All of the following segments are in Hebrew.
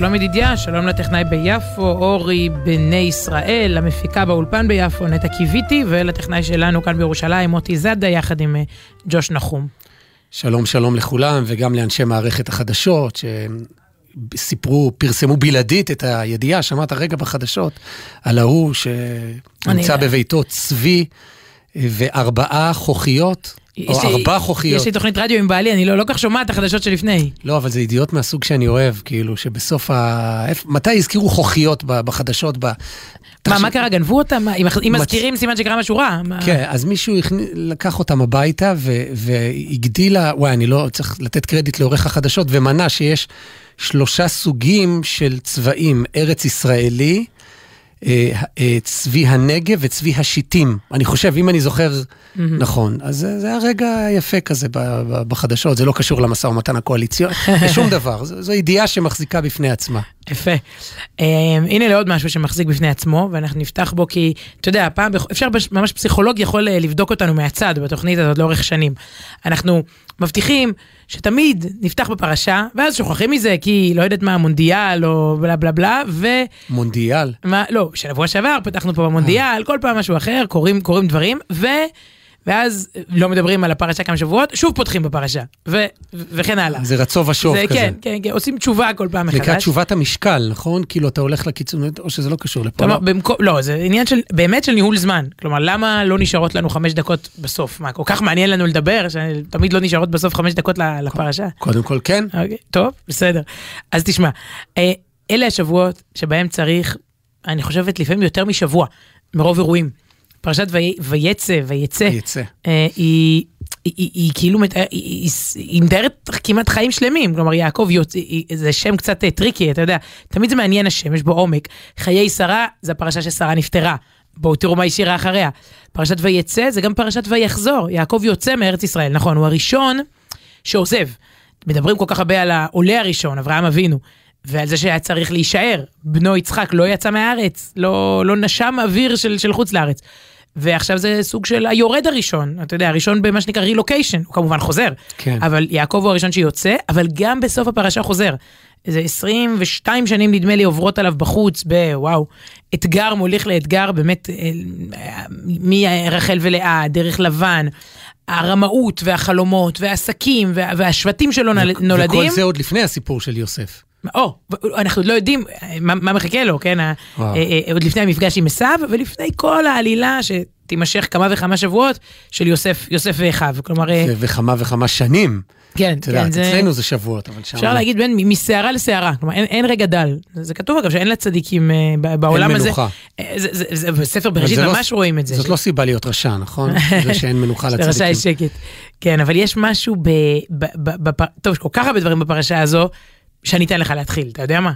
שלום ידידיה, שלום לטכנאי ביפו, אורי בני ישראל, למפיקה באולפן ביפו, נטע קיוויתי, ולטכנאי שלנו כאן בירושלים, מוטי זאדה, יחד עם אה, ג'וש נחום. שלום שלום לכולם, וגם לאנשי מערכת החדשות, שסיפרו, פרסמו בלעדית את הידיעה, שמעת רגע בחדשות, על ההוא שנמצא בביתו צבי אה, וארבעה חוכיות. או ארבע חוכיות. יש לי תוכנית רדיו עם בעלי, אני לא, לא כך שומעת את החדשות שלפני. לא, אבל זה ידיעות מהסוג שאני אוהב, כאילו, שבסוף ה... מתי הזכירו חוכיות בחדשות? ב... מה, מה קרה? גנבו אותם? אם מזכירים, סימן שקרה משהו רע. כן, אז מישהו לקח אותם הביתה והגדילה, וואי, אני לא צריך לתת קרדיט לעורך החדשות, ומנה שיש שלושה סוגים של צבעים, ארץ ישראלי, צבי הנגב וצבי השיטים. אני חושב, אם אני זוכר mm-hmm. נכון, אז זה היה רגע יפה כזה בחדשות, זה לא קשור למשא ומתן הקואליציוני, שום דבר, זו ידיעה שמחזיקה בפני עצמה. יפה. Um, הנה לעוד משהו שמחזיק בפני עצמו, ואנחנו נפתח בו כי, אתה יודע, פעם, אפשר ממש פסיכולוג יכול לבדוק אותנו מהצד בתוכנית הזאת לאורך שנים. אנחנו מבטיחים שתמיד נפתח בפרשה, ואז שוכחים מזה, כי לא יודעת מה, מונדיאל או בלה בלה בלה, ו... מונדיאל? מה, לא, שבוע שעבר פתחנו פה במונדיאל, כל פעם משהו אחר, קורים, קורים דברים, ו... ואז לא מדברים על הפרשה כמה שבועות, שוב פותחים בפרשה, ו- וכן הלאה. זה רצו ושוב כזה. כן, כן, כן, עושים תשובה כל פעם מחדש. נקרא תשובת המשקל, נכון? כאילו אתה הולך לקיצוניות, או שזה לא קשור לפה. כלומר, במקום, לא, זה עניין של, באמת של ניהול זמן. כלומר, למה לא נשארות לנו חמש דקות בסוף? מה, כל כך מעניין לנו לדבר, שתמיד לא נשארות בסוף חמש דקות לפרשה? קודם כל כן. אוקיי, טוב, בסדר. אז תשמע, אה, אלה השבועות שבהם צריך, אני חושבת לפעמים יותר משבוע, מרוב אירועים. פרשת ויצא, ויצא, ויצא. אה, היא, היא, היא, היא כאילו, מתאר, היא, היא, היא מתארת כמעט חיים שלמים, כלומר יעקב יוצא, זה שם קצת אה, tricky, אתה יודע, תמיד זה מעניין השם, יש בו עומק. חיי שרה, זה הפרשה ששרה נפטרה. בואו תראו מה השאירה אחריה. פרשת ויצא זה גם פרשת ויחזור. יעקב יוצא מארץ ישראל, נכון, הוא הראשון שעוזב. מדברים כל כך הרבה על העולה הראשון, אברהם אבינו. ועל זה שהיה צריך להישאר. בנו יצחק לא יצא מהארץ, לא, לא נשם אוויר של, של חוץ לארץ. ועכשיו זה סוג של היורד הראשון, אתה יודע, הראשון במה שנקרא רילוקיישן, הוא כמובן חוזר. כן. אבל יעקב הוא הראשון שיוצא, אבל גם בסוף הפרשה חוזר. איזה 22 שנים נדמה לי עוברות עליו בחוץ, בוואו, אתגר מוליך לאתגר, באמת, אה, מרחל ולאה, דרך לבן, הרמאות והחלומות והעסקים והשבטים שלו נולדים. וכל זה עוד לפני הסיפור של יוסף. או, אנחנו עוד לא יודעים מה, מה מחכה לו, כן? אה, אה, עוד לפני המפגש עם עשיו, ולפני כל העלילה שתימשך כמה וכמה שבועות של יוסף, יוסף ואחיו. כלומר... אה, וכמה וכמה שנים. כן, כן. יודעת, זה... אצלנו זה שבועות, אבל שם... אפשר להגיד בין מסערה לסערה, כלומר אין, אין רגע דל. זה כתוב אגב שאין לצדיקים בעולם הזה. אין מנוחה. זה, זה, זה, בספר בראשית לא ממש לא, רואים את זה. זאת. לא סיבה להיות רשע, נכון? זה שאין מנוחה לצדיקים. לרשע יש שקט. כן, אבל יש משהו ב... ב, ב, ב טוב, יש כל כך הרבה דברים בפרשה הזו. שאני אתן לך להתחיל, אתה יודע מה?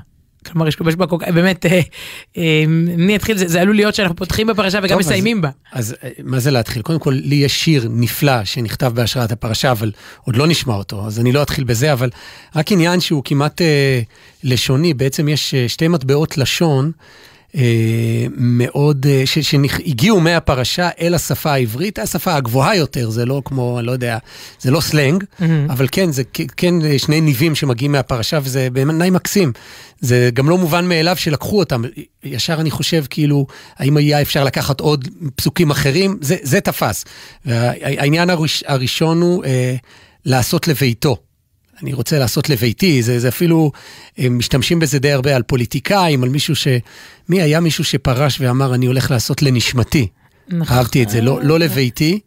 כלומר, יש בה כל כך, באמת, אה, אה, מי יתחיל, זה, זה עלול להיות שאנחנו פותחים בפרשה וגם טוב, מסיימים אז, בה. אז אה, מה זה להתחיל? קודם כל, לי יש שיר נפלא שנכתב בהשראת הפרשה, אבל עוד לא נשמע אותו, אז אני לא אתחיל בזה, אבל רק עניין שהוא כמעט אה, לשוני, בעצם יש שתי מטבעות לשון. אה, מאוד, אה, שהגיעו מהפרשה אל השפה העברית, השפה הגבוהה יותר, זה לא כמו, אני לא יודע, זה לא סלנג, mm-hmm. אבל כן, זה כן שני ניבים שמגיעים מהפרשה, וזה באמת מקסים. זה גם לא מובן מאליו שלקחו אותם. ישר אני חושב, כאילו, האם היה אפשר לקחת עוד פסוקים אחרים? זה, זה תפס. והעניין הראש, הראשון הוא אה, לעשות לביתו. אני רוצה לעשות לביתי, זה, זה אפילו, הם משתמשים בזה די הרבה על פוליטיקאים, על מישהו ש... מי היה מישהו שפרש ואמר, אני הולך לעשות לנשמתי. נכון. אהבתי את זה, לא, לא לביתי.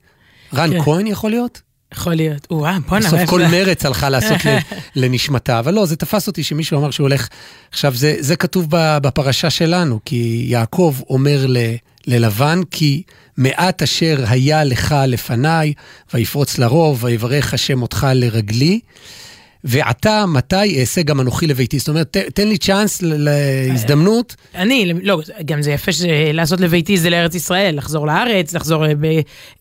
רן כן. כהן יכול להיות? יכול להיות. וואו, בוא'נה. בסוף כל מרץ הלכה לעשות לנשמתה, אבל לא, זה תפס אותי שמישהו אמר שהוא הולך... עכשיו, זה, זה כתוב בפרשה שלנו, כי יעקב אומר ל, ללבן, כי מעט אשר היה לך לפניי, ויפרוץ לרוב, ויברך השם אותך לרגלי. ועתה, מתי אעשה גם אנוכי לביתי? זאת אומרת, תן לי צ'אנס להזדמנות. אני, לא, גם זה יפה לעשות לביתי זה לארץ ישראל, לחזור לארץ, לחזור אה,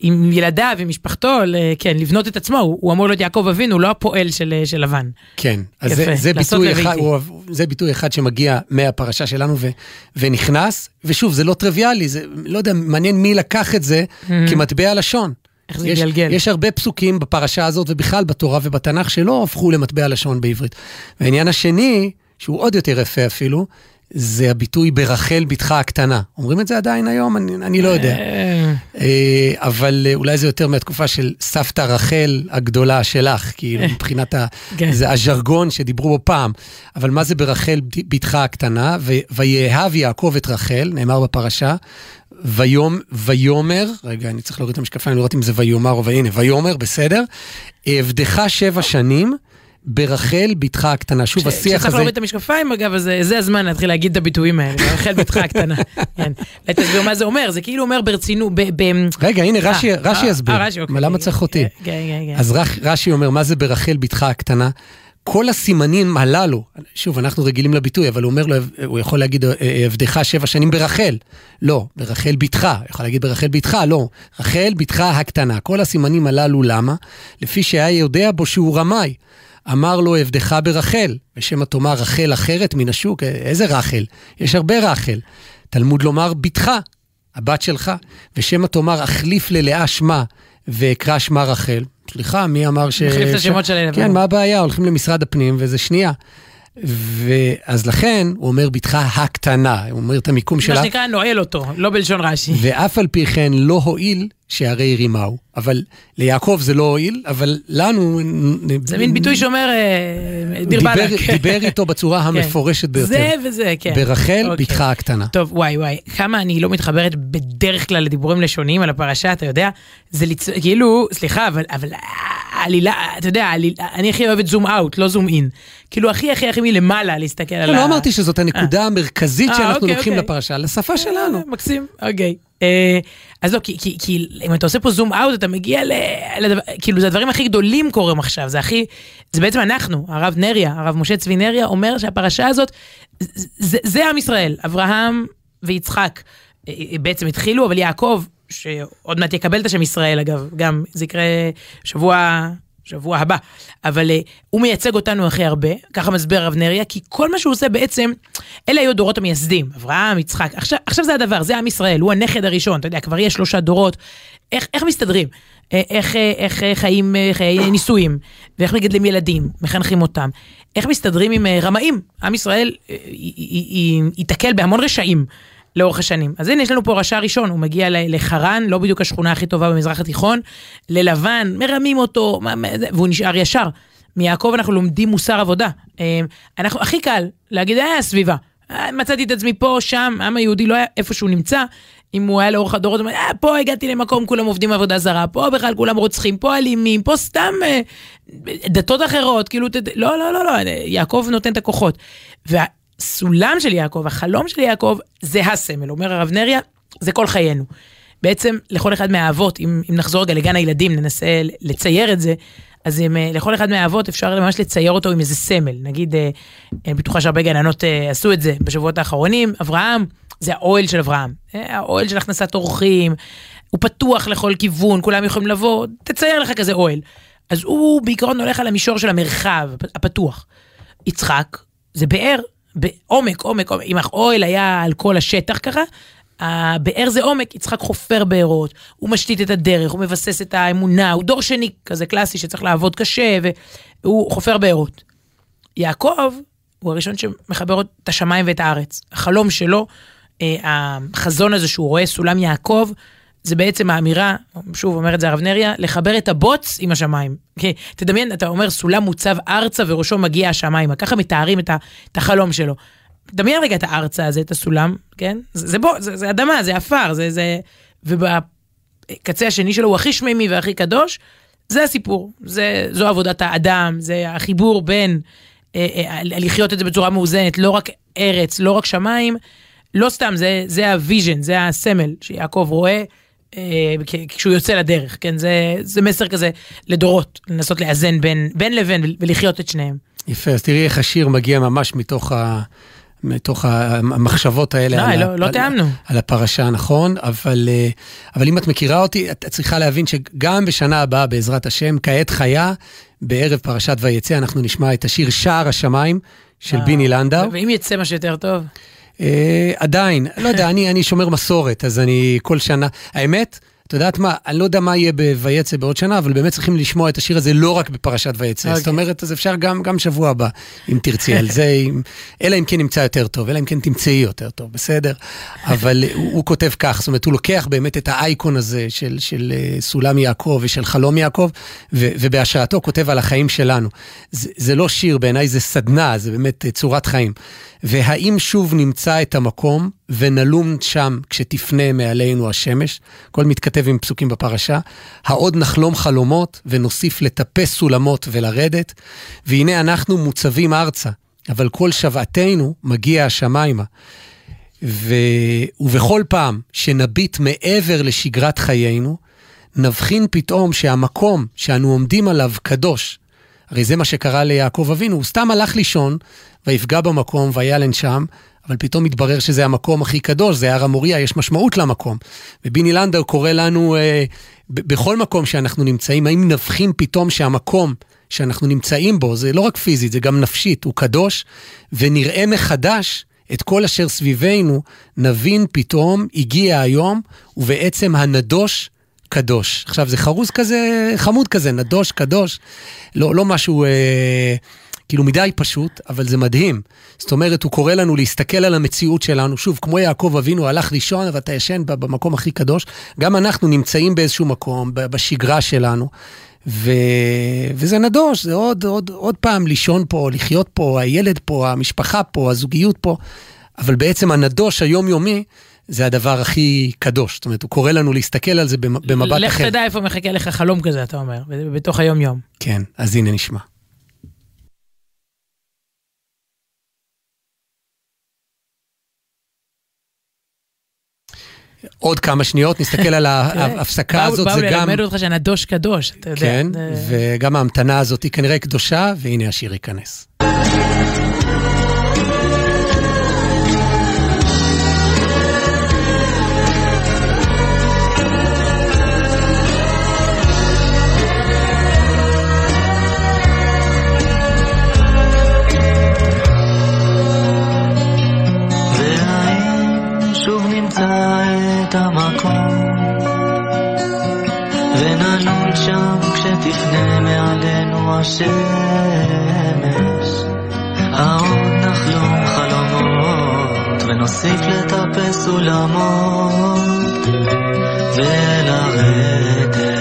עם ילדיו, עם משפחתו, כן, לבנות את עצמו. הוא אמור להיות יעקב אבינו, הוא לא הפועל של, אה, של לבן. כן, אז יפה, זה, זה, ביטוי אחד, הוא, זה ביטוי אחד שמגיע מהפרשה שלנו ו, ונכנס, ושוב, זה לא טריוויאלי, זה, לא יודע, מעניין מי לקח את זה mm-hmm. כמטבע לשון. איך זה יגלגל? יש הרבה פסוקים בפרשה הזאת ובכלל בתורה ובתנ"ך שלא הפכו למטבע לשון בעברית. והעניין השני, שהוא עוד יותר יפה אפילו, זה הביטוי ברחל בתך הקטנה. אומרים את זה עדיין היום? אני, אני לא יודע. אה, אה, אבל אה, אולי זה יותר מהתקופה של סבתא רחל הגדולה שלך, כאילו מבחינת ה... כן. זה הז'רגון שדיברו בו פעם. אבל מה זה ברחל בתך הקטנה? ויאהב יעקב את רחל, נאמר בפרשה, ויום, ויאמר, רגע, אני צריך להוריד את המשקפיים לראות אם זה ויאמר או והנה, ויאמר, בסדר. אעבדך שבע שנים ברחל בתך הקטנה. שוב, השיח כשצריך הזה... להוריד את המשקפיים, אגב, אז זה- הזמן להתחיל להגיד את הביטויים האלה, רחל בתך הקטנה. כן. תסביר מה זה אומר, זה כאילו אומר ברצינות, ב... ב- רגע, הנה, רש"י אה, רש"י אה, יסביר. אה, רש"י, אוקיי. מה, למה צריך אותי? כן, כן, כן. אז רש"י אומר, מה זה ברחל בתך הקטנה? כל הסימנים הללו, שוב, אנחנו רגילים לביטוי, אבל הוא אומר לו, הוא יכול להגיד, "אה, עבדך שבע שנים ברחל. לא, ברחל בתך. יכול להגיד ברחל בתך, לא. רחל בתך הקטנה. כל הסימנים הללו, למה? לפי שהיה יודע בו שהוא רמאי. אמר לו, עבדך ברחל, ושמא תאמר רחל אחרת מן השוק. איזה רחל? יש הרבה רחל. תלמוד לומר בתך, הבת שלך, ושמא תאמר אחליף ללאה שמה, ואקרא שמה רחל. סליחה, מי אמר ש... נחליף את השמות שלהם. כן, מה הבעיה? הולכים למשרד הפנים וזה שנייה. ואז לכן, הוא אומר בתך הקטנה, הוא אומר את המיקום מה שלה, שנקרא, נועל אותו, לא בלשון רש"י. ואף על פי כן לא הועיל שהרי רימהו. אבל ליעקב זה לא הועיל, אבל לנו... זה מין ביטוי שאומר, אה, דיר באלק. דיבר איתו בצורה כן. המפורשת ביותר. זה וזה, כן. ברחל, אוקיי. בתך הקטנה. טוב, וואי וואי, כמה אני לא מתחברת בדרך כלל לדיבורים לשוניים על הפרשה, אתה יודע? זה ליצ... כאילו, סליחה, אבל, אבל העלילה, אתה יודע, אני הכי אוהבת זום אאוט, לא זום אין. כאילו, הכי הכי הכי מלמעלה להסתכל על לא, ה... לא אמרתי שזאת הנקודה המרכזית אה, שאנחנו אוקיי, לוקחים אוקיי. לפרשה, לשפה שלנו. אה, מקסים, אוקיי. אה, אז לא, כי, כי, כי אם אתה עושה פה זום אאוט, אתה מגיע ל... לדבר, כאילו, זה הדברים הכי גדולים קורים עכשיו, זה הכי... זה בעצם אנחנו, הרב נריה, הרב משה צבי נריה, אומר שהפרשה הזאת, זה, זה, עם ישראל, אברהם ויצחק אה, אה, בעצם התחילו, אבל יעקב, שעוד מעט יקבל את השם ישראל, אגב, גם זה יקרה שבוע... שבוע הבא, אבל uh, הוא מייצג אותנו הכי הרבה, ככה מסביר הרב נריה, כי כל מה שהוא עושה בעצם, אלה היו הדורות המייסדים, אברהם, יצחק, עכשיו, עכשיו זה הדבר, זה עם ישראל, הוא הנכד הראשון, אתה יודע, כבר יש שלושה דורות, איך, איך מסתדרים? אה, איך, אה, איך אה, חיים אה, חיי נישואים, ואיך מגדלים ילדים, מחנכים אותם, איך מסתדרים עם אה, רמאים? עם ישראל אה, ייתקל בהמון רשעים. לאורך השנים. אז הנה, יש לנו פה רשע ראשון, הוא מגיע לחרן, לא בדיוק השכונה הכי טובה במזרח התיכון, ללבן, מרמים אותו, מה- מה- והוא נשאר ישר. מיעקב אנחנו לומדים מוסר עבודה. אה, אנחנו, הכי קל להגיד, אה, הסביבה. אה, מצאתי את עצמי פה, שם, העם היהודי לא היה איפה שהוא נמצא. אם הוא היה לאורך הדורות, הוא אומר, אה, פה הגעתי למקום, כולם עובדים עבודה זרה, פה בכלל כולם רוצחים, פה אלימים, פה סתם דתות אחרות, כאילו, לא, לא, לא, לא, יעקב נותן את הכוחות. והסולם של יעקב, החלום של יעקב, זה הסמל, אומר הרב נריה, זה כל חיינו. בעצם לכל אחד מהאבות, אם, אם נחזור רגע לגן הילדים, ננסה לצייר את זה, אז אם, אה, לכל אחד מהאבות אפשר ממש לצייר אותו עם איזה סמל. נגיד, אה, אני בטוחה שהרבה גננות אה, עשו את זה בשבועות האחרונים, אברהם, זה האוהל של אברהם. אה, האוהל של הכנסת אורחים, הוא פתוח לכל כיוון, כולם יכולים לבוא, תצייר לך כזה אוהל. אז הוא בעיקרון הולך על המישור של המרחב הפתוח. יצחק זה באר, בעומק, עומק, עומק. אם האוהל היה על כל השטח ככה, הבאר זה עומק, יצחק חופר בארות, הוא משתית את הדרך, הוא מבסס את האמונה, הוא דור שני כזה קלאסי שצריך לעבוד קשה, והוא חופר בארות. יעקב הוא הראשון שמחבר את השמיים ואת הארץ. החלום שלו, אה, החזון הזה שהוא רואה סולם יעקב, זה בעצם האמירה, שוב אומר את זה הרב נריה, לחבר את הבוץ עם השמיים. תדמיין, אתה אומר סולם מוצב ארצה וראשו מגיע השמיימה, ככה מתארים את, ה, את החלום שלו. דמיין רגע את הארצה הזה, את הסולם, כן? זה, זה, בו, זה, זה אדמה, זה עפר, זה, זה... ובקצה השני שלו הוא הכי שמימי והכי קדוש, זה הסיפור. זה, זו עבודת האדם, זה החיבור בין אה, אה, לחיות את זה בצורה מאוזנת, לא רק ארץ, לא רק שמיים, לא סתם, זה, זה ה vision, זה הסמל שיעקב רואה אה, כשהוא יוצא לדרך, כן? זה, זה מסר כזה לדורות, לנסות לאזן בין, בין לבין ולחיות את שניהם. יפה, אז תראי איך השיר מגיע ממש מתוך, ה, מתוך המחשבות האלה. די, על ה- לא, לא על- תיאמנו. על הפרשה, נכון, אבל, אה, אבל אם את מכירה אותי, את צריכה להבין שגם בשנה הבאה, בעזרת השם, כעת חיה, בערב פרשת ויצא, אנחנו נשמע את השיר שער השמיים של אה, ביני לנדאו. ואם יצא משהו יותר טוב? אה, עדיין, לא יודע, אני, אני שומר מסורת, אז אני כל שנה, האמת, את יודעת מה, אני לא יודע מה יהיה ב"ויצא" בעוד שנה, אבל באמת צריכים לשמוע את השיר הזה לא רק בפרשת ויצא. אוקיי. זאת אומרת, אז אפשר גם, גם שבוע הבא, אם תרצי על זה, אם, אלא אם כן נמצא יותר טוב, אלא אם כן תמצאי יותר טוב, בסדר? אבל הוא, הוא כותב כך, זאת אומרת, הוא לוקח באמת את האייקון הזה של, של אה, סולם יעקב ושל חלום יעקב, ו, ובהשראתו כותב על החיים שלנו. זה, זה לא שיר, בעיניי זה סדנה, זה באמת אה, צורת חיים. והאם שוב נמצא את המקום ונלום שם כשתפנה מעלינו השמש, הכל מתכתב עם פסוקים בפרשה, העוד נחלום חלומות ונוסיף לטפס סולמות ולרדת, והנה אנחנו מוצבים ארצה, אבל כל שוועתנו מגיע השמיימה. ו... ובכל פעם שנביט מעבר לשגרת חיינו, נבחין פתאום שהמקום שאנו עומדים עליו קדוש. הרי זה מה שקרה ליעקב אבינו, הוא סתם הלך לישון, ויפגע במקום, וילן שם, אבל פתאום מתברר שזה המקום הכי קדוש, זה הר המוריה, יש משמעות למקום. וביני לנדאו קורא לנו, אה, ב- בכל מקום שאנחנו נמצאים, האם נבחין פתאום שהמקום שאנחנו נמצאים בו, זה לא רק פיזית, זה גם נפשית, הוא קדוש, ונראה מחדש את כל אשר סביבנו, נבין פתאום, הגיע היום, ובעצם הנדוש קדוש. עכשיו, זה חרוז כזה, חמוד כזה, נדוש, קדוש, לא, לא משהו... אה, כאילו מדי פשוט, אבל זה מדהים. זאת אומרת, הוא קורא לנו להסתכל על המציאות שלנו, שוב, כמו יעקב אבינו, הלך לישון, ואתה ישן במקום הכי קדוש, גם אנחנו נמצאים באיזשהו מקום, בשגרה שלנו, ו... וזה נדוש, זה עוד, עוד, עוד פעם לישון פה, לחיות פה, הילד פה, המשפחה פה, הזוגיות פה, אבל בעצם הנדוש היומיומי, זה הדבר הכי קדוש. זאת אומרת, הוא קורא לנו להסתכל על זה במבט לך אחר. לך תדע איפה מחכה לך חלום כזה, אתה אומר, בתוך היום-יום. כן, אז הנה נשמע. עוד כמה שניות, נסתכל על ההפסקה הזאת, באו זה גם... ללמד אותך שהנדוש קדוש, אתה יודע. כן, זה- וגם ההמתנה הזאת היא כנראה קדושה, והנה השיר ייכנס. השמש. העוד נחלום חלומות ונוסיף לטפס סולמות ולרדת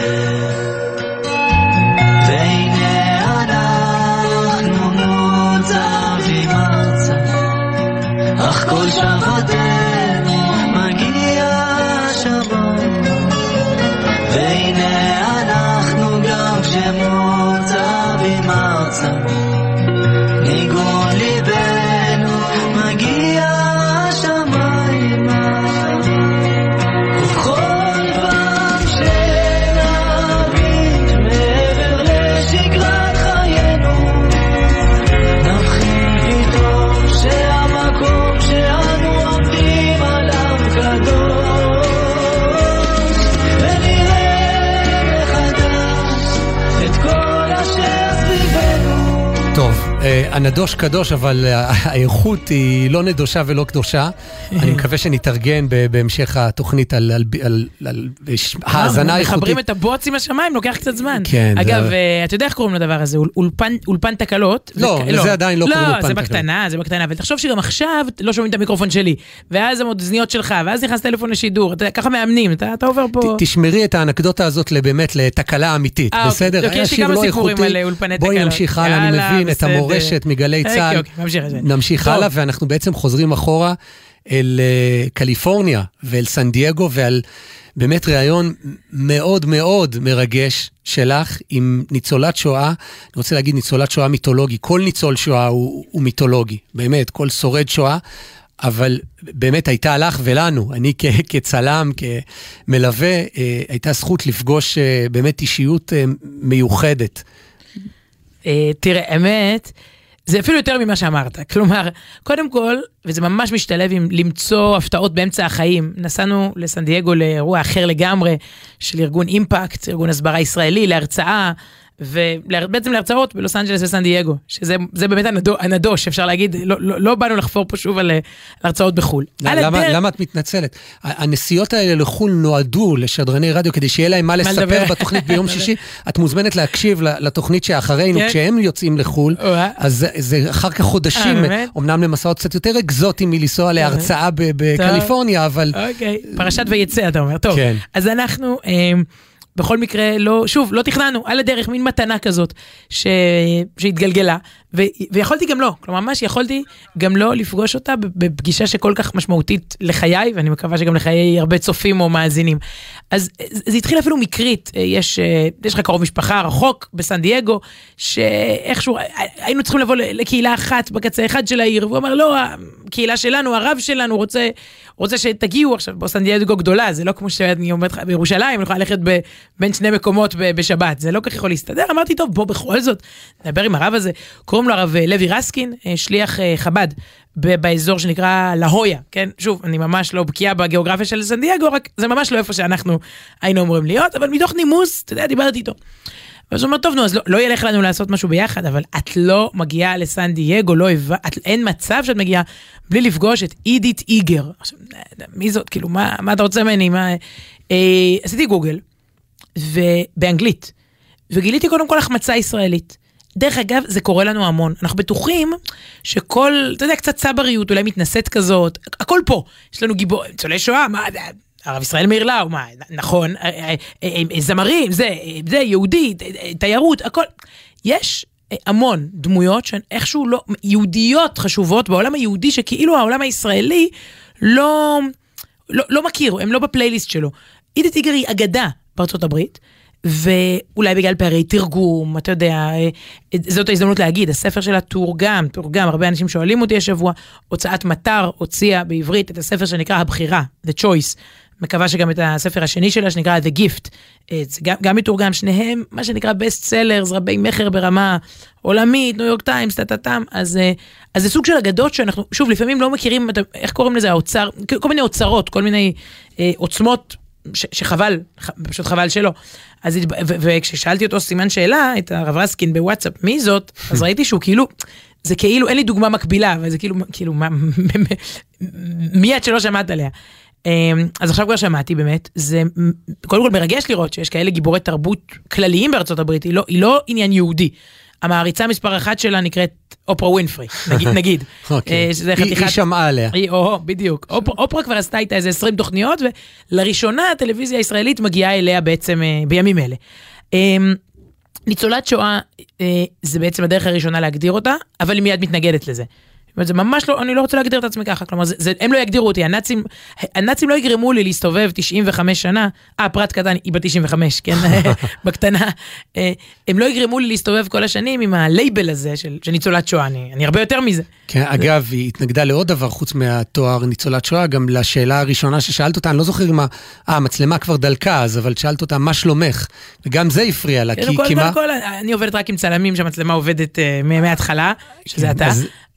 הנדוש קדוש, אבל אה, האיכות היא לא נדושה ולא קדושה. אני מקווה שנתארגן בהמשך התוכנית על- האזנה אה, איכותית. מחברים את הבוץ עם השמיים, לוקח קצת זמן. כן, אגב, אה, אתה יודע איך קוראים לדבר הזה? אול- אולפן- תקלות. לא, זה- לזה עדיין לא קוראים אולפן לא, זה תקלות. בקטנה, זה בקטנה. אבל תחשוב שגם עכשיו לא שומעים את המיקרופון שלי, ואז האוזניות שלך, ואז נכנס טלפון לשידור, ככה מאמנים, אתה עובר פה... תשמרי את האנקדותה הזאת באמת לתקלה אמיתית, אה, בסדר? אוקיי, יש לי כמה לא סיפורים. על אולפני בואי תקלות. נמשיך הלאה, אני מבין את בסדר. המורשת מגלי אוקיי, צה"ל. אוקיי. נמשיך. הלאה, ואנחנו בעצם חוזרים אחורה אל אה, קליפורניה ואל סן דייגו ועל באמת ראיון מאוד מאוד מרגש שלך עם ניצולת שואה. אני רוצה להגיד ניצולת שואה מיתולוגי. כל ניצול שואה הוא, הוא מיתולוגי, באמת, כל שורד שואה. אבל באמת הייתה לך ולנו, אני כ- כצלם, כמלווה, אה, הייתה זכות לפגוש אה, באמת אישיות אה, מיוחדת. אה, תראה, אמת, זה אפילו יותר ממה שאמרת. כלומר, קודם כל, וזה ממש משתלב עם למצוא הפתעות באמצע החיים, נסענו לסן דייגו לאירוע אחר לגמרי של ארגון אימפקט, ארגון הסברה ישראלי, להרצאה. ובעצם להרצאות בלוס אנג'לס וסן דייגו, שזה זה באמת הנדו- הנדוש, אפשר להגיד, לא, לא, לא באנו לחפור פה שוב על, אה, על הרצאות בחו"ל. למה, הדרך- למה את מתנצלת? הנסיעות האלה לחו"ל נועדו לשדרני רדיו כדי שיהיה להם מה לספר. בתוכנית ביום שישי. את מוזמנת להקשיב לתוכנית שאחרינו, כן. כשהם יוצאים לחו"ל, או-אה. אז זה- זה אחר כך חודשים, אה? אמנם למסעות קצת יותר אקזוטיים מלנסוע להרצאה בקליפורניה, אבל אוקיי, פרשת ויצא אתה אומר, טוב. כן. אז אנחנו אמ, בכל מקרה לא, שוב, לא תכננו, על הדרך מין מתנה כזאת ש... שהתגלגלה, ו... ויכולתי גם לא, כלומר ממש יכולתי גם לא לפגוש אותה בפגישה שכל כך משמעותית לחיי, ואני מקווה שגם לחיי הרבה צופים או מאזינים. אז זה התחיל אפילו מקרית, יש, אה, יש לך קרוב משפחה רחוק בסן דייגו, שאיכשהו היינו צריכים לבוא לקהילה אחת בקצה אחד של העיר, והוא אמר לא, הקהילה שלנו, הרב שלנו רוצה, רוצה שתגיעו עכשיו, בסן דייגו גדולה, זה לא כמו שאני אומרת לך בירושלים, אני יכולה ללכת בין שני מקומות בשבת, זה לא כך יכול להסתדר, אמרתי טוב בוא בכל זאת, נדבר עם הרב הזה, קוראים לו הרב אה, לוי רסקין, אה, שליח אה, חב"ד. באזור שנקרא להויה, כן? שוב, אני ממש לא בקיאה בגיאוגרפיה של סן דייגו, רק זה ממש לא איפה שאנחנו היינו אמורים להיות, אבל מתוך נימוס, אתה יודע, דיברתי איתו. ואז הוא אומר, טוב, נו, אז לא, לא ילך לנו לעשות משהו ביחד, אבל את לא מגיעה לסן דייגו, לא הבא, את, אין מצב שאת מגיעה בלי לפגוש את אידית איגר. עכשיו, מי זאת? כאילו, מה, מה אתה רוצה ממני? מה... אה, עשיתי גוגל, ובאנגלית, וגיליתי קודם כל החמצה ישראלית. דרך אגב, זה קורה לנו המון. אנחנו בטוחים שכל, אתה יודע, קצת צבריות, אולי מתנשאת כזאת, הכל פה. יש לנו גיבור, ניצולי שואה, מה, הרב ישראל מאיר לאו, מה, נכון, אה, אה, אה, זמרים, זה, זה, יהודי, תיירות, הכל. יש המון דמויות שהן איכשהו לא, יהודיות חשובות בעולם היהודי, שכאילו העולם הישראלי לא, לא, לא מכיר, הם לא בפלייליסט שלו. עידית טיגר היא אגדה בארצות הברית. ואולי בגלל פערי תרגום, אתה יודע, אה, זאת ההזדמנות להגיד, הספר שלה תורגם, תורגם, הרבה אנשים שואלים אותי השבוע, הוצאת מטר הוציאה בעברית את הספר שנקרא הבחירה, The Choice. מקווה שגם את הספר השני שלה שנקרא The Gift, אה, גם, גם מתורגם, שניהם מה שנקרא best sellers, רבי מכר ברמה עולמית, New York Times, טה-טה-טם, אז, אה, אז זה סוג של אגדות שאנחנו, שוב, לפעמים לא מכירים, איך קוראים לזה, האוצר, כל מיני אוצרות, כל מיני אה, עוצמות ש- שחבל, ח- פשוט חבל שלא. אז וכששאלתי אותו סימן שאלה, את הרב רסקין בוואטסאפ, מי זאת? אז ראיתי שהוא כאילו, זה כאילו, אין לי דוגמה מקבילה, אבל זה כאילו, כאילו, מה, מי את שלא שמעת עליה? אמ, אז עכשיו כבר שמעתי באמת, זה קודם כל מרגש לראות שיש כאלה גיבורי תרבות כלליים בארצות הברית, היא לא, היא לא עניין יהודי. המעריצה מספר אחת שלה נקראת אופרה ווינפרי, נגיד, נגיד. אוקיי. אה, שזה היא- חתיכת... היא שמעה עליה. היא, או, בדיוק. אופ- אופרה כבר עשתה איתה איזה 20 תוכניות, ולראשונה הטלוויזיה הישראלית מגיעה אליה בעצם אה, בימים אלה. אה, ניצולת שואה אה, זה בעצם הדרך הראשונה להגדיר אותה, אבל היא מיד מתנגדת לזה. זה ממש לא, אני לא רוצה להגדיר את עצמי ככה, כלומר, זה, זה, הם לא יגדירו אותי, הנאצים, הנאצים לא יגרמו לי להסתובב 95 שנה, אה, פרט קטן, היא בת 95, כן, בקטנה, אה, הם לא יגרמו לי להסתובב כל השנים עם הלייבל הזה של, של ניצולת שואה, אני, אני הרבה יותר מזה. כן, אגב, היא התנגדה לעוד דבר חוץ מהתואר ניצולת שואה, גם לשאלה הראשונה ששאלת אותה, אני לא זוכר אם ה- אה, המצלמה כבר דלקה אז, אבל שאלת אותה, מה שלומך? וגם זה הפריע לה, כי כל, כי מה... קודם כל, אני עובדת רק עם צלמים שהמצלמה עובדת אה, מההתחלה, שזה אתה.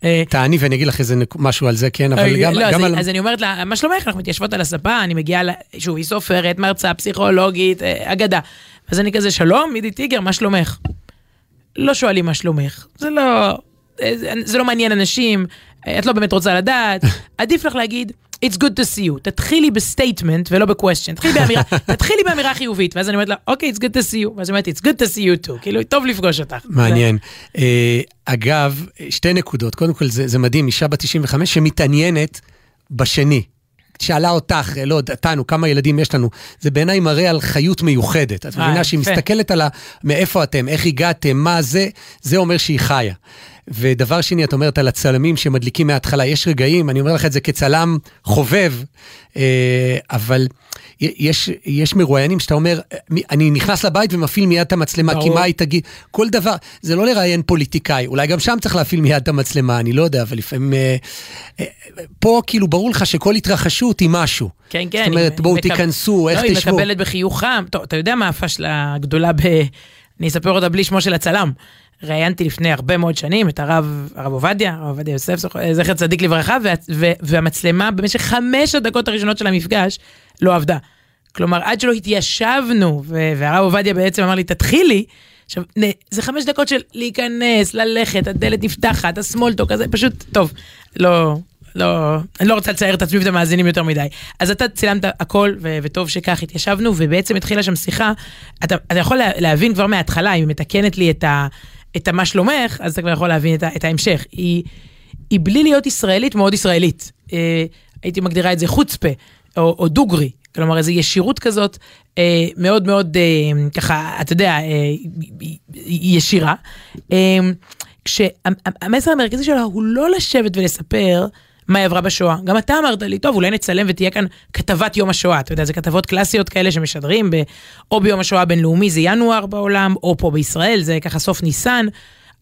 אז אה, תעני ואני אגיד לך איזה משהו על זה, כן, אבל אה, גם לא, אז- גם על... אז אני אומרת לה, מה שלומך? אנחנו מתיישבות על הספה, אני מגיעה, שוב, היא סופרת, מרצה, פסיכולוגית, אה, אגדה. אז אני כזה, שלום, מידי טיגר, מה שלומך? לא שואלים מה שלומך, זה לא, זה- לא מעניין אנשים, את לא באמת רוצה לדעת, עדיף לך להגיד, It's good to see you, תתחילי ב statement ולא בקווסטשן, תתחילי באמירה, תתחילי באמירה חיובית, ואז אני אומרת לה, okay, it's good to see you, ואז היא אומרת, it's good to see you too, כאילו, טוב לפגוש אותך. מעניין. אה, אגב, שתי נקודות. קודם כל, זה, זה מדהים, אישה בת 95 שמתעניינת בשני. שאלה אותך, לא, אותנו, כמה ילדים יש לנו. זה בעיניי מראה על חיות מיוחדת. את אה, מבינה שהיא. מסתכלת על ה... מאיפה אתם, איך הגעתם, מה זה, זה אומר שהיא חיה. ודבר שני, את אומרת על הצלמים שמדליקים מההתחלה. יש רגעים, אני אומר לך את זה כצלם חובב, אה, אבל יש, יש מרואיינים שאתה אומר, אני נכנס לבית ומפעיל מיד את המצלמה, כי. מה היא תגיד? כל דבר, זה לא לראיין פוליטיקאי, אולי גם שם צריך להפעיל מיד את המצלמה, אני לא יודע, אבל לפעמים... אה, אה, פה כאילו ברור לך שכל התרחשות היא משהו. כן, כן. זאת אומרת, היא בואו מקב- תיכנסו, איך לא, היא תשבו. מקבלת בחיוך חם. טוב, אתה יודע מה הפשלה הגדולה ב... אני אספר אותה בלי שמו של הצלם. ראיינתי לפני הרבה מאוד שנים את הרב, הרב עובדיה, הרב עובדיה יוסף, זכר- זכר צדיק לברכה, וה, והמצלמה במשך חמש הדקות הראשונות של המפגש לא עבדה. כלומר, עד שלא התיישבנו, והרב עובדיה בעצם אמר לי, תתחילי, עכשיו, זה חמש דקות של להיכנס, ללכת, הדלת נפתחת, הסמולטוק הזה, פשוט, טוב, לא, לא, אני לא רוצה לצייר את עצמי ואת המאזינים יותר מדי. אז אתה צילמת הכל, ו- וטוב שכך התיישבנו, ובעצם התחילה שם שיחה. אתה, אתה יכול לה- להבין כבר מההתחלה, אם היא מתקנת לי את, ה, את המה שלומך, אז אתה כבר יכול להבין את, את ההמשך. היא, היא בלי להיות ישראלית, מאוד ישראלית. אה, הייתי מגדירה את זה חוצפה, או, או דוגרי. כלומר, איזו ישירות כזאת, אה, מאוד מאוד, אה, ככה, אתה יודע, אה, ישירה. אה, כשהמסר המרכזי שלה הוא לא לשבת ולספר מה היא עברה בשואה. גם אתה אמרת לי, טוב, אולי נצלם ותהיה כאן כתבת יום השואה. אתה יודע, זה כתבות קלאסיות כאלה שמשדרים, ב, או ביום השואה הבינלאומי זה ינואר בעולם, או פה בישראל, זה ככה סוף ניסן.